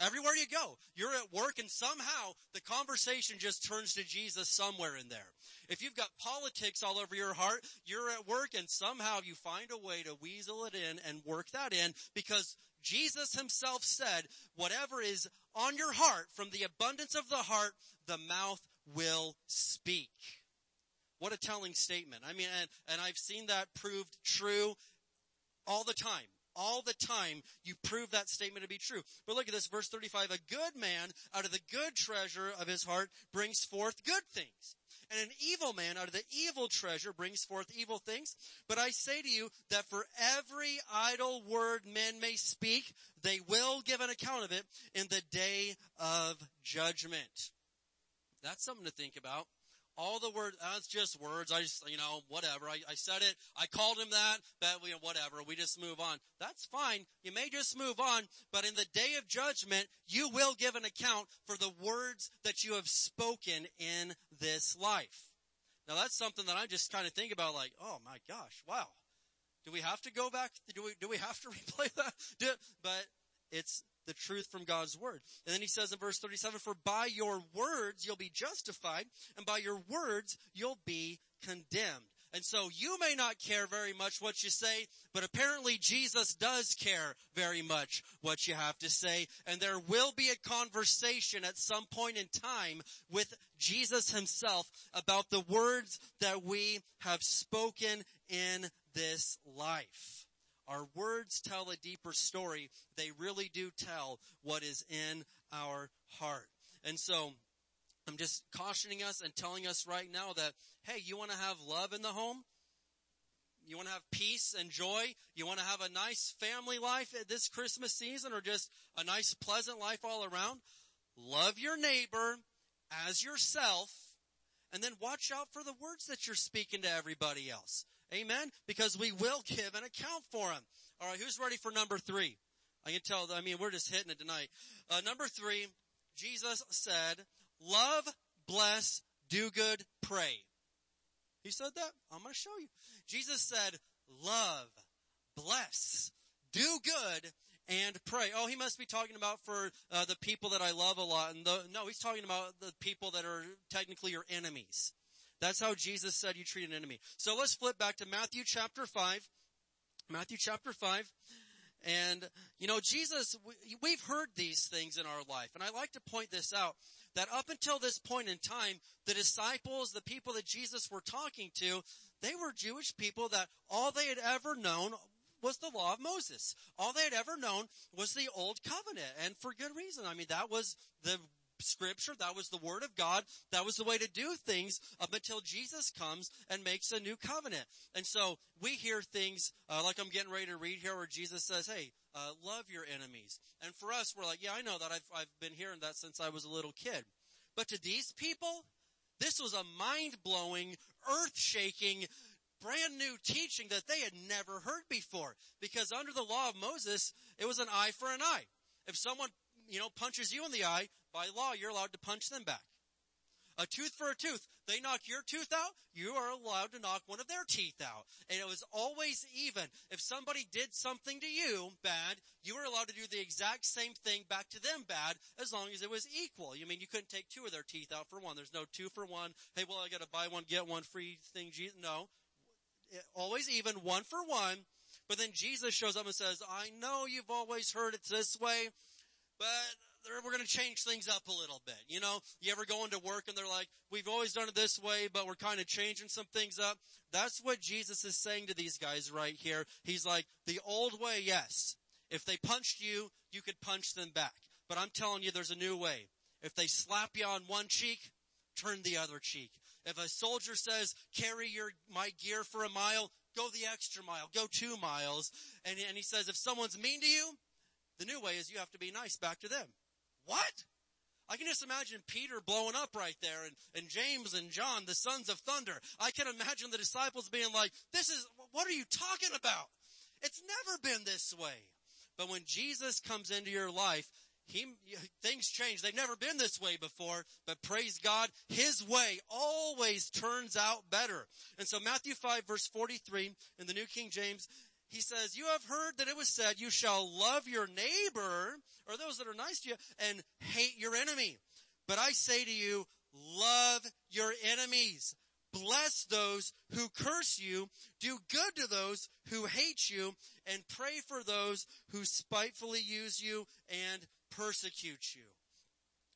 Speaker 1: Everywhere you go, you're at work and somehow the conversation just turns to Jesus somewhere in there. If you've got politics all over your heart, you're at work and somehow you find a way to weasel it in and work that in because Jesus himself said, whatever is on your heart, from the abundance of the heart, the mouth will speak. What a telling statement. I mean, and, and I've seen that proved true all the time all the time, you prove that statement to be true. But look at this, verse 35. A good man out of the good treasure of his heart brings forth good things. And an evil man out of the evil treasure brings forth evil things. But I say to you that for every idle word men may speak, they will give an account of it in the day of judgment. That's something to think about all the words, that's uh, just words. I just, you know, whatever. I, I said it. I called him that, but know, whatever. We just move on. That's fine. You may just move on, but in the day of judgment, you will give an account for the words that you have spoken in this life. Now that's something that I just kind of think about like, oh my gosh, wow. Do we have to go back? Do we, do we have to replay that? Do, but it's the truth from God's word. And then he says in verse 37, for by your words you'll be justified and by your words you'll be condemned. And so you may not care very much what you say, but apparently Jesus does care very much what you have to say. And there will be a conversation at some point in time with Jesus himself about the words that we have spoken in this life. Our words tell a deeper story. They really do tell what is in our heart. And so, I'm just cautioning us and telling us right now that, hey, you want to have love in the home? You want to have peace and joy? You want to have a nice family life at this Christmas season or just a nice pleasant life all around? Love your neighbor as yourself and then watch out for the words that you're speaking to everybody else. Amen? Because we will give an account for them. Alright, who's ready for number three? I can tell, I mean, we're just hitting it tonight. Uh, number three, Jesus said, Love, bless, do good, pray. He said that? I'm going to show you. Jesus said, love, bless, do good, and pray. Oh, he must be talking about for uh, the people that I love a lot. And the, no, he's talking about the people that are technically your enemies. That's how Jesus said you treat an enemy. So let's flip back to Matthew chapter 5. Matthew chapter 5. And, you know, Jesus, we've heard these things in our life. And I like to point this out that up until this point in time, the disciples, the people that Jesus were talking to, they were Jewish people that all they had ever known was the law of Moses. All they had ever known was the old covenant. And for good reason. I mean, that was the scripture. That was the word of God. That was the way to do things up until Jesus comes and makes a new covenant. And so we hear things uh, like I'm getting ready to read here where Jesus says, hey, uh, love your enemies. And for us, we're like, yeah, I know that. I've, I've been hearing that since I was a little kid. But to these people, this was a mind-blowing, earth-shaking, brand new teaching that they had never heard before. Because under the law of Moses, it was an eye for an eye. If someone, you know, punches you in the eye, by law, you're allowed to punch them back. A tooth for a tooth. They knock your tooth out, you are allowed to knock one of their teeth out. And it was always even. If somebody did something to you bad, you were allowed to do the exact same thing back to them bad as long as it was equal. You mean you couldn't take two of their teeth out for one. There's no two for one. Hey, well, I gotta buy one, get one free thing. No. Always even, one for one. But then Jesus shows up and says, I know you've always heard it this way, but we're going to change things up a little bit. You know, you ever go into work and they're like, we've always done it this way, but we're kind of changing some things up. That's what Jesus is saying to these guys right here. He's like, the old way, yes. If they punched you, you could punch them back. But I'm telling you, there's a new way. If they slap you on one cheek, turn the other cheek. If a soldier says, carry your, my gear for a mile, go the extra mile, go two miles. And, and he says, if someone's mean to you, the new way is you have to be nice back to them. What? I can just imagine Peter blowing up right there and, and James and John, the sons of thunder. I can imagine the disciples being like, this is, what are you talking about? It's never been this way. But when Jesus comes into your life, he, things change. They've never been this way before, but praise God, His way always turns out better. And so Matthew 5 verse 43 in the New King James, he says, you have heard that it was said, you shall love your neighbor, or those that are nice to you, and hate your enemy. But I say to you, love your enemies. Bless those who curse you. Do good to those who hate you and pray for those who spitefully use you and persecute you.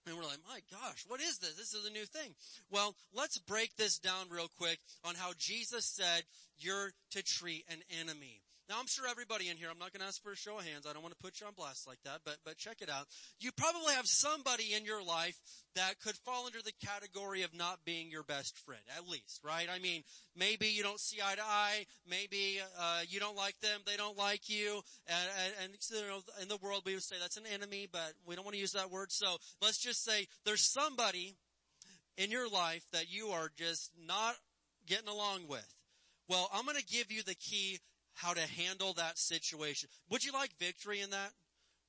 Speaker 1: And we're like, my gosh, what is this? This is a new thing. Well, let's break this down real quick on how Jesus said you're to treat an enemy. Now I'm sure everybody in here, I'm not going to ask for a show of hands. I don't want to put you on blast like that, but, but check it out. You probably have somebody in your life that could fall under the category of not being your best friend, at least, right? I mean, maybe you don't see eye to eye. Maybe, uh, you don't like them. They don't like you. And, and, and you know, in the world we would say that's an enemy, but we don't want to use that word. So let's just say there's somebody in your life that you are just not getting along with. Well, I'm going to give you the key how to handle that situation. Would you like victory in that?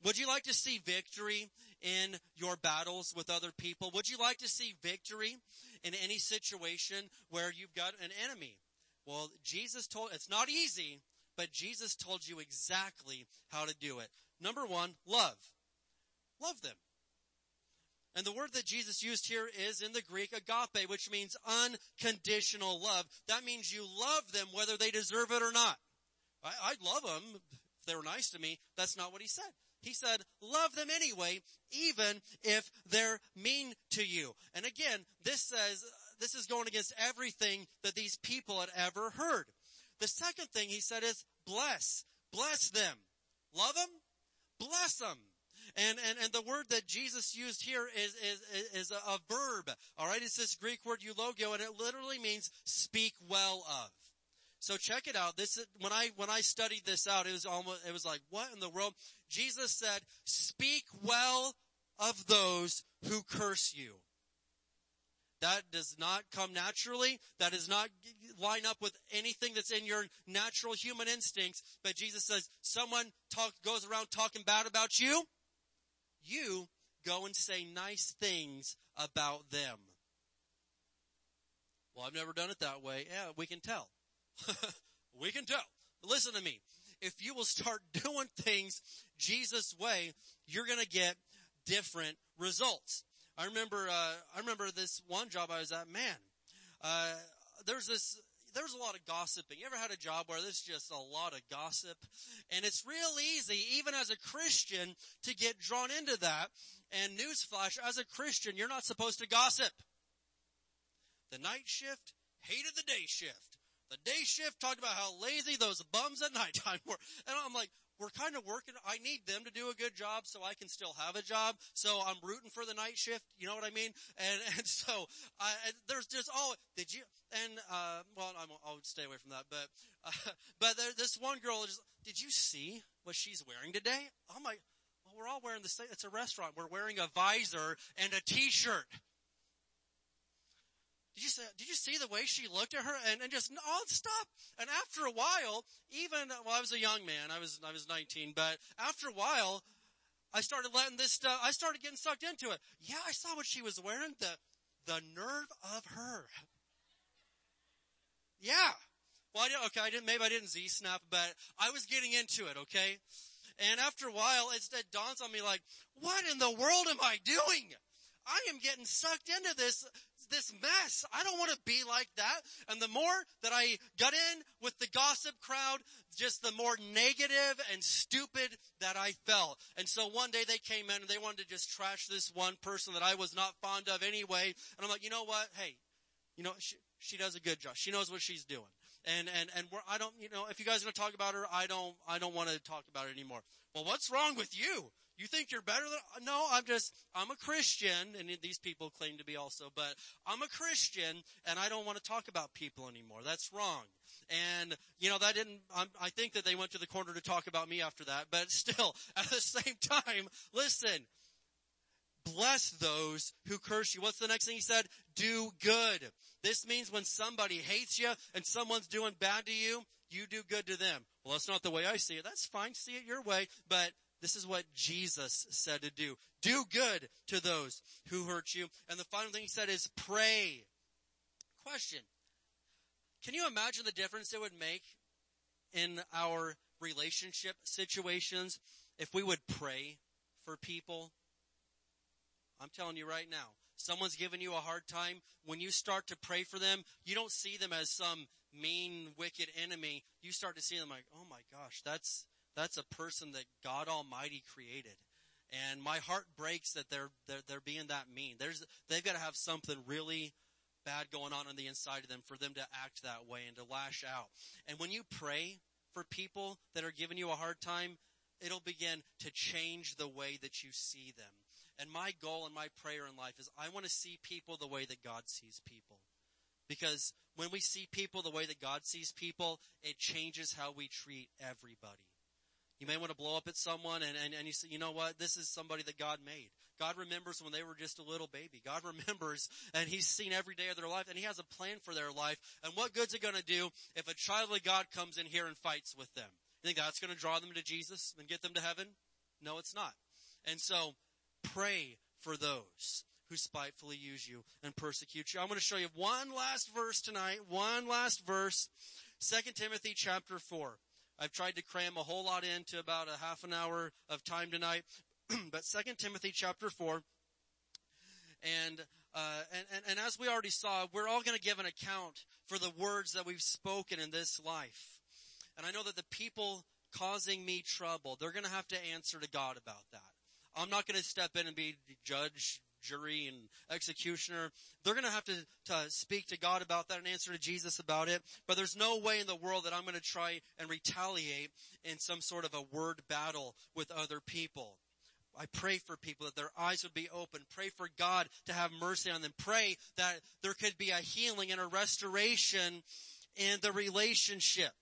Speaker 1: Would you like to see victory in your battles with other people? Would you like to see victory in any situation where you've got an enemy? Well, Jesus told, it's not easy, but Jesus told you exactly how to do it. Number one, love. Love them. And the word that Jesus used here is in the Greek agape, which means unconditional love. That means you love them whether they deserve it or not. I, I love them if they were nice to me. That's not what he said. He said, love them anyway, even if they're mean to you. And again, this says, this is going against everything that these people had ever heard. The second thing he said is bless. Bless them. Love them? Bless them. And, and, and the word that Jesus used here is, is, is a, a verb. Alright, it's this Greek word eulogeo and it literally means speak well of. So check it out. This is, when I when I studied this out, it was almost it was like what in the world? Jesus said, "Speak well of those who curse you." That does not come naturally. That does not line up with anything that's in your natural human instincts. But Jesus says, someone talk, goes around talking bad about you. You go and say nice things about them. Well, I've never done it that way. Yeah, we can tell. we can tell. Listen to me. If you will start doing things Jesus' way, you're gonna get different results. I remember, uh, I remember this one job I was at, man, uh, there's this, there's a lot of gossiping. You ever had a job where there's just a lot of gossip? And it's real easy, even as a Christian, to get drawn into that. And newsflash, as a Christian, you're not supposed to gossip. The night shift hated the day shift. The day shift talked about how lazy those bums at nighttime were. And I'm like, we're kind of working. I need them to do a good job so I can still have a job. So I'm rooting for the night shift. You know what I mean? And, and so I, there's just, oh, did you, and, uh, well, I'm, I'll stay away from that, but, uh, but there, this one girl is, did you see what she's wearing today? Oh my, well, we're all wearing the same, it's a restaurant. We're wearing a visor and a t-shirt. Did you, say, did you see the way she looked at her and, and just, oh, stop. And after a while, even, well, I was a young man. I was, I was 19, but after a while, I started letting this stuff, I started getting sucked into it. Yeah, I saw what she was wearing. The, the nerve of her. Yeah. Well, I didn't, okay, I didn't, maybe I didn't Z-snap, but I was getting into it, okay? And after a while, it, it dawns on me like, what in the world am I doing? I am getting sucked into this this mess. I don't want to be like that. And the more that I got in with the gossip crowd, just the more negative and stupid that I felt. And so one day they came in and they wanted to just trash this one person that I was not fond of anyway. And I'm like, you know what? Hey, you know, she, she does a good job. She knows what she's doing. And, and, and we're, I don't, you know, if you guys are going to talk about her, I don't, I don't want to talk about it anymore. Well, what's wrong with you? You think you're better than, no, I'm just, I'm a Christian, and these people claim to be also, but I'm a Christian, and I don't want to talk about people anymore. That's wrong. And, you know, that didn't, I'm, i think that they went to the corner to talk about me after that, but still, at the same time, listen, bless those who curse you. What's the next thing he said? Do good. This means when somebody hates you and someone's doing bad to you, you do good to them. Well, that's not the way I see it. That's fine. See it your way, but this is what Jesus said to do. Do good to those who hurt you. And the final thing he said is pray. Question. Can you imagine the difference it would make in our relationship situations if we would pray for people? I'm telling you right now, someone's giving you a hard time. When you start to pray for them, you don't see them as some mean, wicked enemy. You start to see them like, oh my gosh, that's, that's a person that God Almighty created. And my heart breaks that they're, they're, they're being that mean. There's, they've got to have something really bad going on on the inside of them for them to act that way and to lash out. And when you pray for people that are giving you a hard time, it'll begin to change the way that you see them. And my goal and my prayer in life is I want to see people the way that God sees people. Because when we see people the way that God sees people, it changes how we treat everybody. You may want to blow up at someone and, and, and you say, you know what? This is somebody that God made. God remembers when they were just a little baby. God remembers and He's seen every day of their life and He has a plan for their life. And what good's it going to do if a child of God comes in here and fights with them? You think that's going to draw them to Jesus and get them to heaven? No, it's not. And so pray for those who spitefully use you and persecute you. I'm going to show you one last verse tonight. One last verse. 2 Timothy chapter 4. I've tried to cram a whole lot into about a half an hour of time tonight. but 2 Timothy chapter 4, And, uh, and, and, and as we already saw, we're all going to give an account for the words that we've spoken in this life. And I know that the people causing me trouble, they're going to have to answer to God about that. I'm not going to step in and be judge, jury, and executioner. They're going to have to, to speak to God about that and answer to Jesus about it. But there's no way in the world that I'm going to try and retaliate in some sort of a word battle with other people. I pray for people that their eyes would be open. Pray for God to have mercy on them. Pray that there could be a healing and a restoration in the relationship.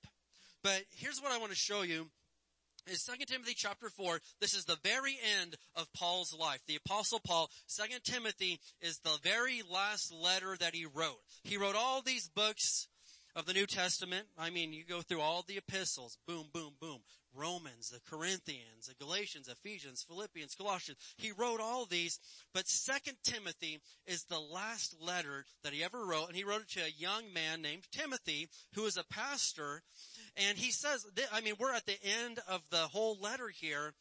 Speaker 1: But here's what I want to show you is 2 Timothy chapter 4. This is the very end of Paul's life. The apostle Paul, 2 Timothy is the very last letter that he wrote. He wrote all these books of the New Testament. I mean, you go through all the epistles. Boom, boom, boom. Romans, the Corinthians, the Galatians, Ephesians, Philippians, Colossians. He wrote all these, but Second Timothy is the last letter that he ever wrote, and he wrote it to a young man named Timothy, who is a pastor, and he says, I mean, we're at the end of the whole letter here,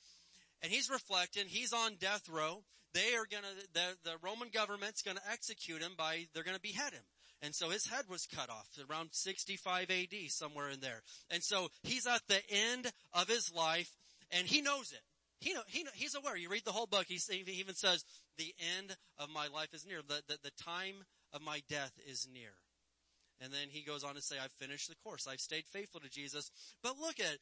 Speaker 1: and he's reflecting, he's on death row, they are gonna, the, the Roman government's gonna execute him by, they're gonna behead him. And so his head was cut off around 65 AD, somewhere in there. And so he's at the end of his life and he knows it. He know, he know, he's aware. You read the whole book. He, he even says, the end of my life is near. The, the, the time of my death is near. And then he goes on to say, I've finished the course. I've stayed faithful to Jesus. But look at,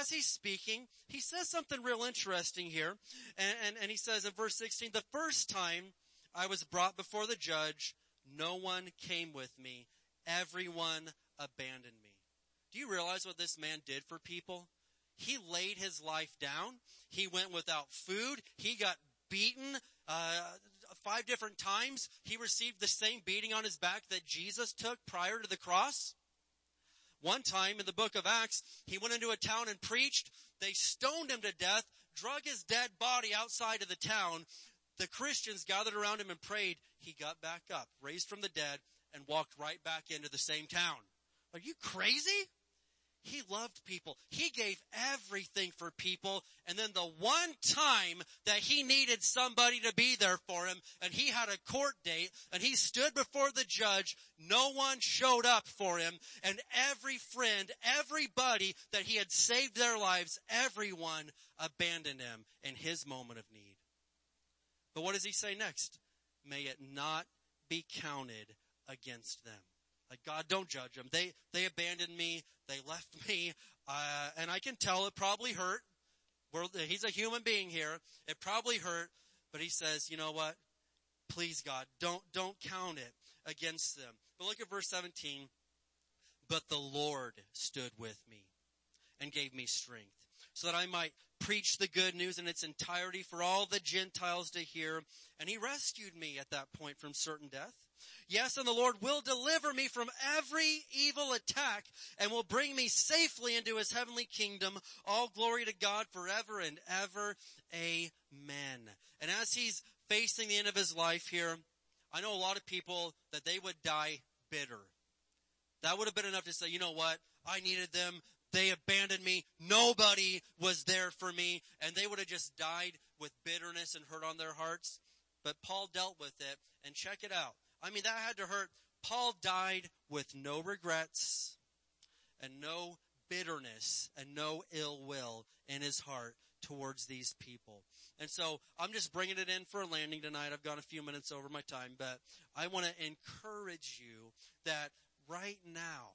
Speaker 1: as he's speaking, he says something real interesting here. And, and, and he says in verse 16, the first time I was brought before the judge, no one came with me. Everyone abandoned me. Do you realize what this man did for people? He laid his life down. He went without food. He got beaten uh, five different times. He received the same beating on his back that Jesus took prior to the cross. One time in the book of Acts, he went into a town and preached. They stoned him to death, drug his dead body outside of the town, the Christians gathered around him and prayed. He got back up, raised from the dead, and walked right back into the same town. Are you crazy? He loved people. He gave everything for people. And then the one time that he needed somebody to be there for him and he had a court date and he stood before the judge, no one showed up for him. And every friend, everybody that he had saved their lives, everyone abandoned him in his moment of need. But what does he say next? May it not be counted against them. Like God, don't judge them. They they abandoned me. They left me, uh, and I can tell it probably hurt. We're, he's a human being here. It probably hurt, but he says, you know what? Please, God, don't don't count it against them. But look at verse 17. But the Lord stood with me and gave me strength so that I might preach the good news in its entirety for all the Gentiles to hear. And he rescued me at that point from certain death. Yes, and the Lord will deliver me from every evil attack and will bring me safely into his heavenly kingdom. All glory to God forever and ever. Amen. And as he's facing the end of his life here, I know a lot of people that they would die bitter. That would have been enough to say, you know what? I needed them. They abandoned me. Nobody was there for me. And they would have just died with bitterness and hurt on their hearts. But Paul dealt with it. And check it out. I mean, that had to hurt. Paul died with no regrets and no bitterness and no ill will in his heart towards these people. And so I'm just bringing it in for a landing tonight. I've gone a few minutes over my time, but I want to encourage you that right now,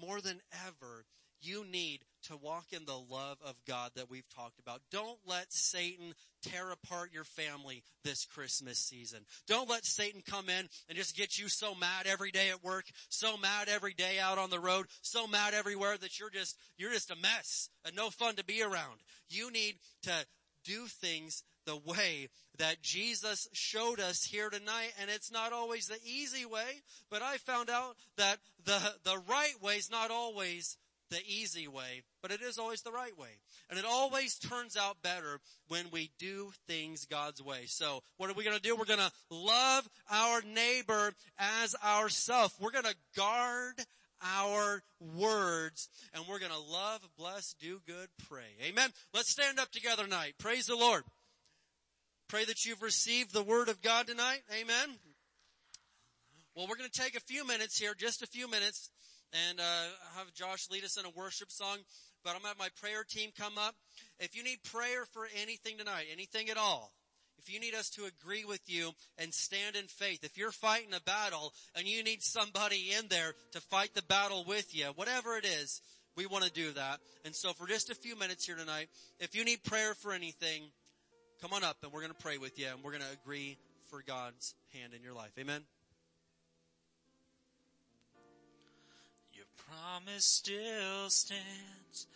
Speaker 1: more than ever, you need to walk in the love of God that we've talked about. Don't let Satan tear apart your family this Christmas season. Don't let Satan come in and just get you so mad every day at work, so mad every day out on the road, so mad everywhere that you're just, you're just a mess and no fun to be around. You need to do things the way that Jesus showed us here tonight. And it's not always the easy way, but I found out that the, the right way is not always the easy way, but it is always the right way. And it always turns out better when we do things God's way. So what are we going to do? We're going to love our neighbor as ourself. We're going to guard our words and we're going to love, bless, do good, pray. Amen. Let's stand up together tonight. Praise the Lord. Pray that you've received the word of God tonight. Amen. Well, we're going to take a few minutes here, just a few minutes, and uh, have Josh lead us in a worship song. But I'm to have my prayer team come up. If you need prayer for anything tonight, anything at all, if you need us to agree with you and stand in faith, if you're fighting a battle and you need somebody in there to fight the battle with you, whatever it is, we want to do that. And so for just a few minutes here tonight, if you need prayer for anything, come on up and we're going to pray with you and we're going to agree for God's hand in your life. Amen.
Speaker 3: Promise still stands,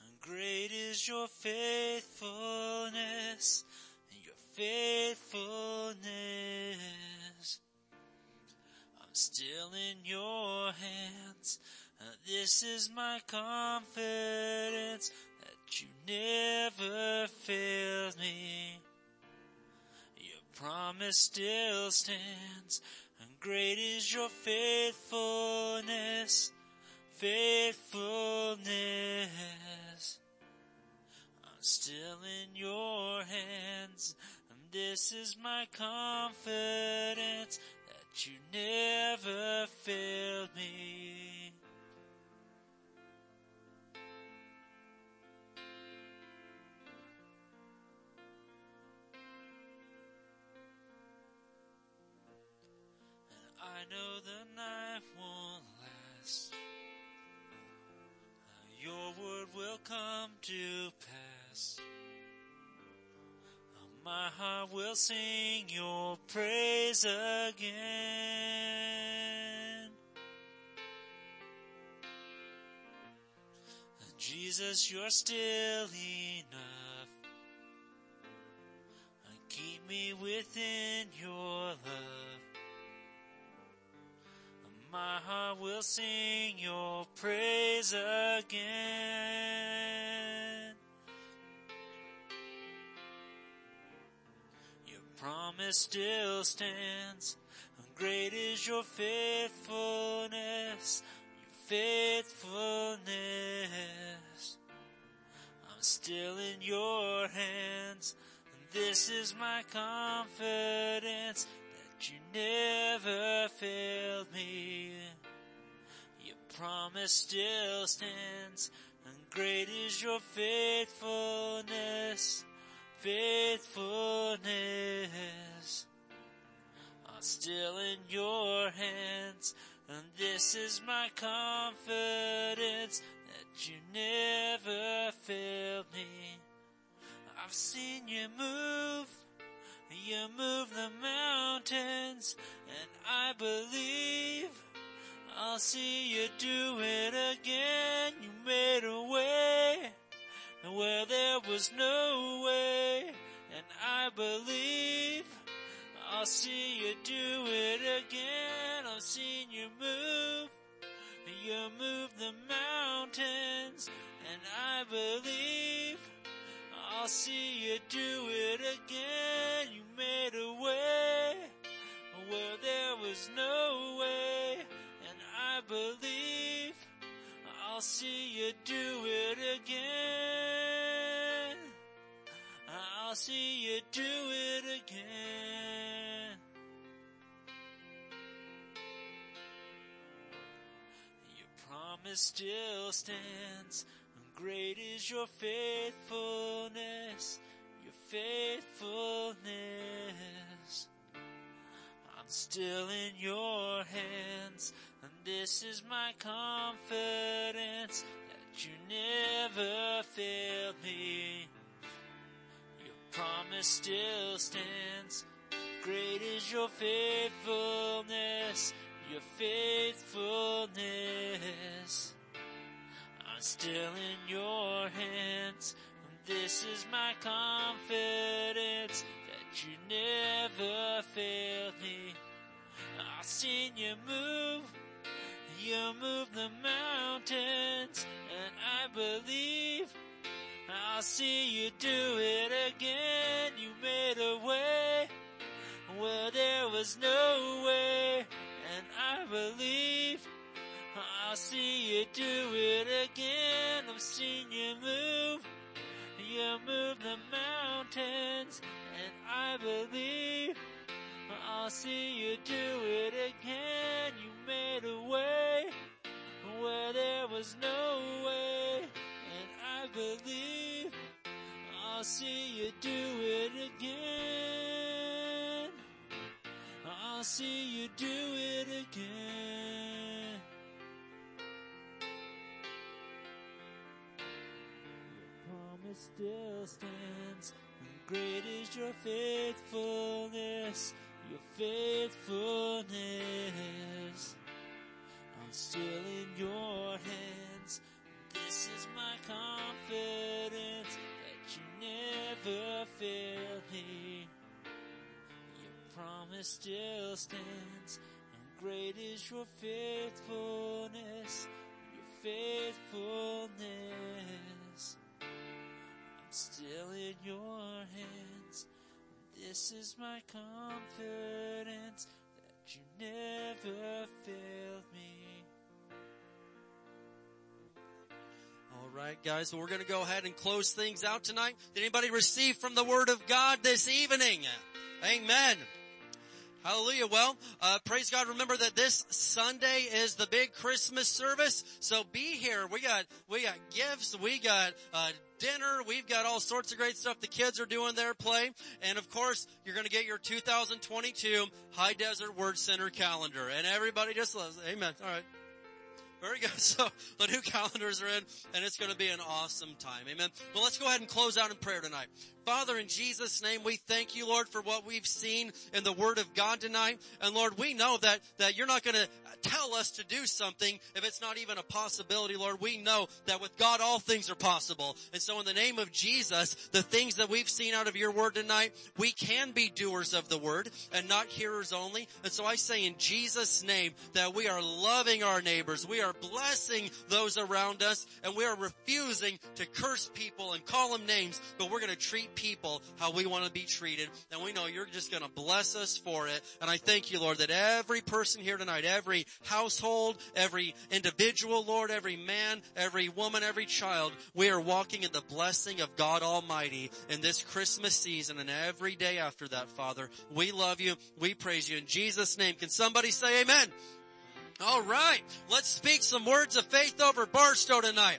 Speaker 3: and great is your faithfulness, and your faithfulness. I'm still in your hands. Uh, this is my confidence that you never failed me. Your promise still stands and great is your faithfulness, faithfulness. I'm still in your hands and this is my confidence that you never failed me. To pass. My heart will sing your praise again. Jesus, you're still enough. Keep me within your love. My heart will sing your praise again. Promise still stands. And great is your faithfulness, your faithfulness. I'm still in your hands, and this is my confidence that you never failed me. Your promise still stands, and great is your faithfulness, faithfulness. I'm still in your hands, and this is my confidence that you never failed me. I've seen you move, you move the mountains, and I believe I'll see you do it again. You made a way where there was no way, and I believe I'll see you do it again. I've seen you move, you move the mountains, and I believe I'll see you do it again. You made a way where there was no way, and I believe I'll see you do it again. I'll see you do it again. Your promise still stands. Great is your faithfulness, your faithfulness. I'm still in your hands, and this is my confidence that you never failed me. Promise still stands. Great is your faithfulness, your faithfulness. I'm still in your hands, this is my confidence that you never failed me. I've seen you move, you move the mountains, and I believe I'll see you do it again. You made a way where there was no way, and I believe I'll see you do it again. I've seen you move, you move the mountains, and I I believe I'll see you do it again. You made a way where there was no way. And I believe I'll see you do it again. I'll see you do it again. Your promise still stands. And great is your faithfulness, your faithfulness. I'm still in your hands. This is my confidence you never fail me. Your promise still stands, and great is your faithfulness, your faithfulness. I'm still in your hands. This is my confidence that you never failed me.
Speaker 1: Right, guys. So we're going to go ahead and close things out tonight. Did anybody receive from the Word of God this evening? Amen. Hallelujah. Well, uh, praise God. Remember that this Sunday is the big Christmas service. So be here. We got, we got gifts. We got, uh, dinner. We've got all sorts of great stuff. The kids are doing their play. And of course, you're going to get your 2022 High Desert Word Center calendar. And everybody just loves it. Amen. All right. Very good. So the new calendars are in and it's going to be an awesome time. Amen. Well, let's go ahead and close out in prayer tonight. Father, in Jesus' name, we thank you, Lord, for what we've seen in the Word of God tonight. And Lord, we know that, that you're not going to tell us to do something if it's not even a possibility, Lord. We know that with God, all things are possible. And so in the name of Jesus, the things that we've seen out of your Word tonight, we can be doers of the Word and not hearers only. And so I say in Jesus' name that we are loving our neighbors. We are blessing those around us and we are refusing to curse people and call them names, but we're going to treat people how we want to be treated. And we know you're just going to bless us for it. And I thank you, Lord, that every person here tonight, every household, every individual, Lord, every man, every woman, every child, we are walking in the blessing of God Almighty in this Christmas season and every day after that, Father. We love you. We praise you in Jesus name. Can somebody say amen? All right. Let's speak some words of faith over Barstow tonight.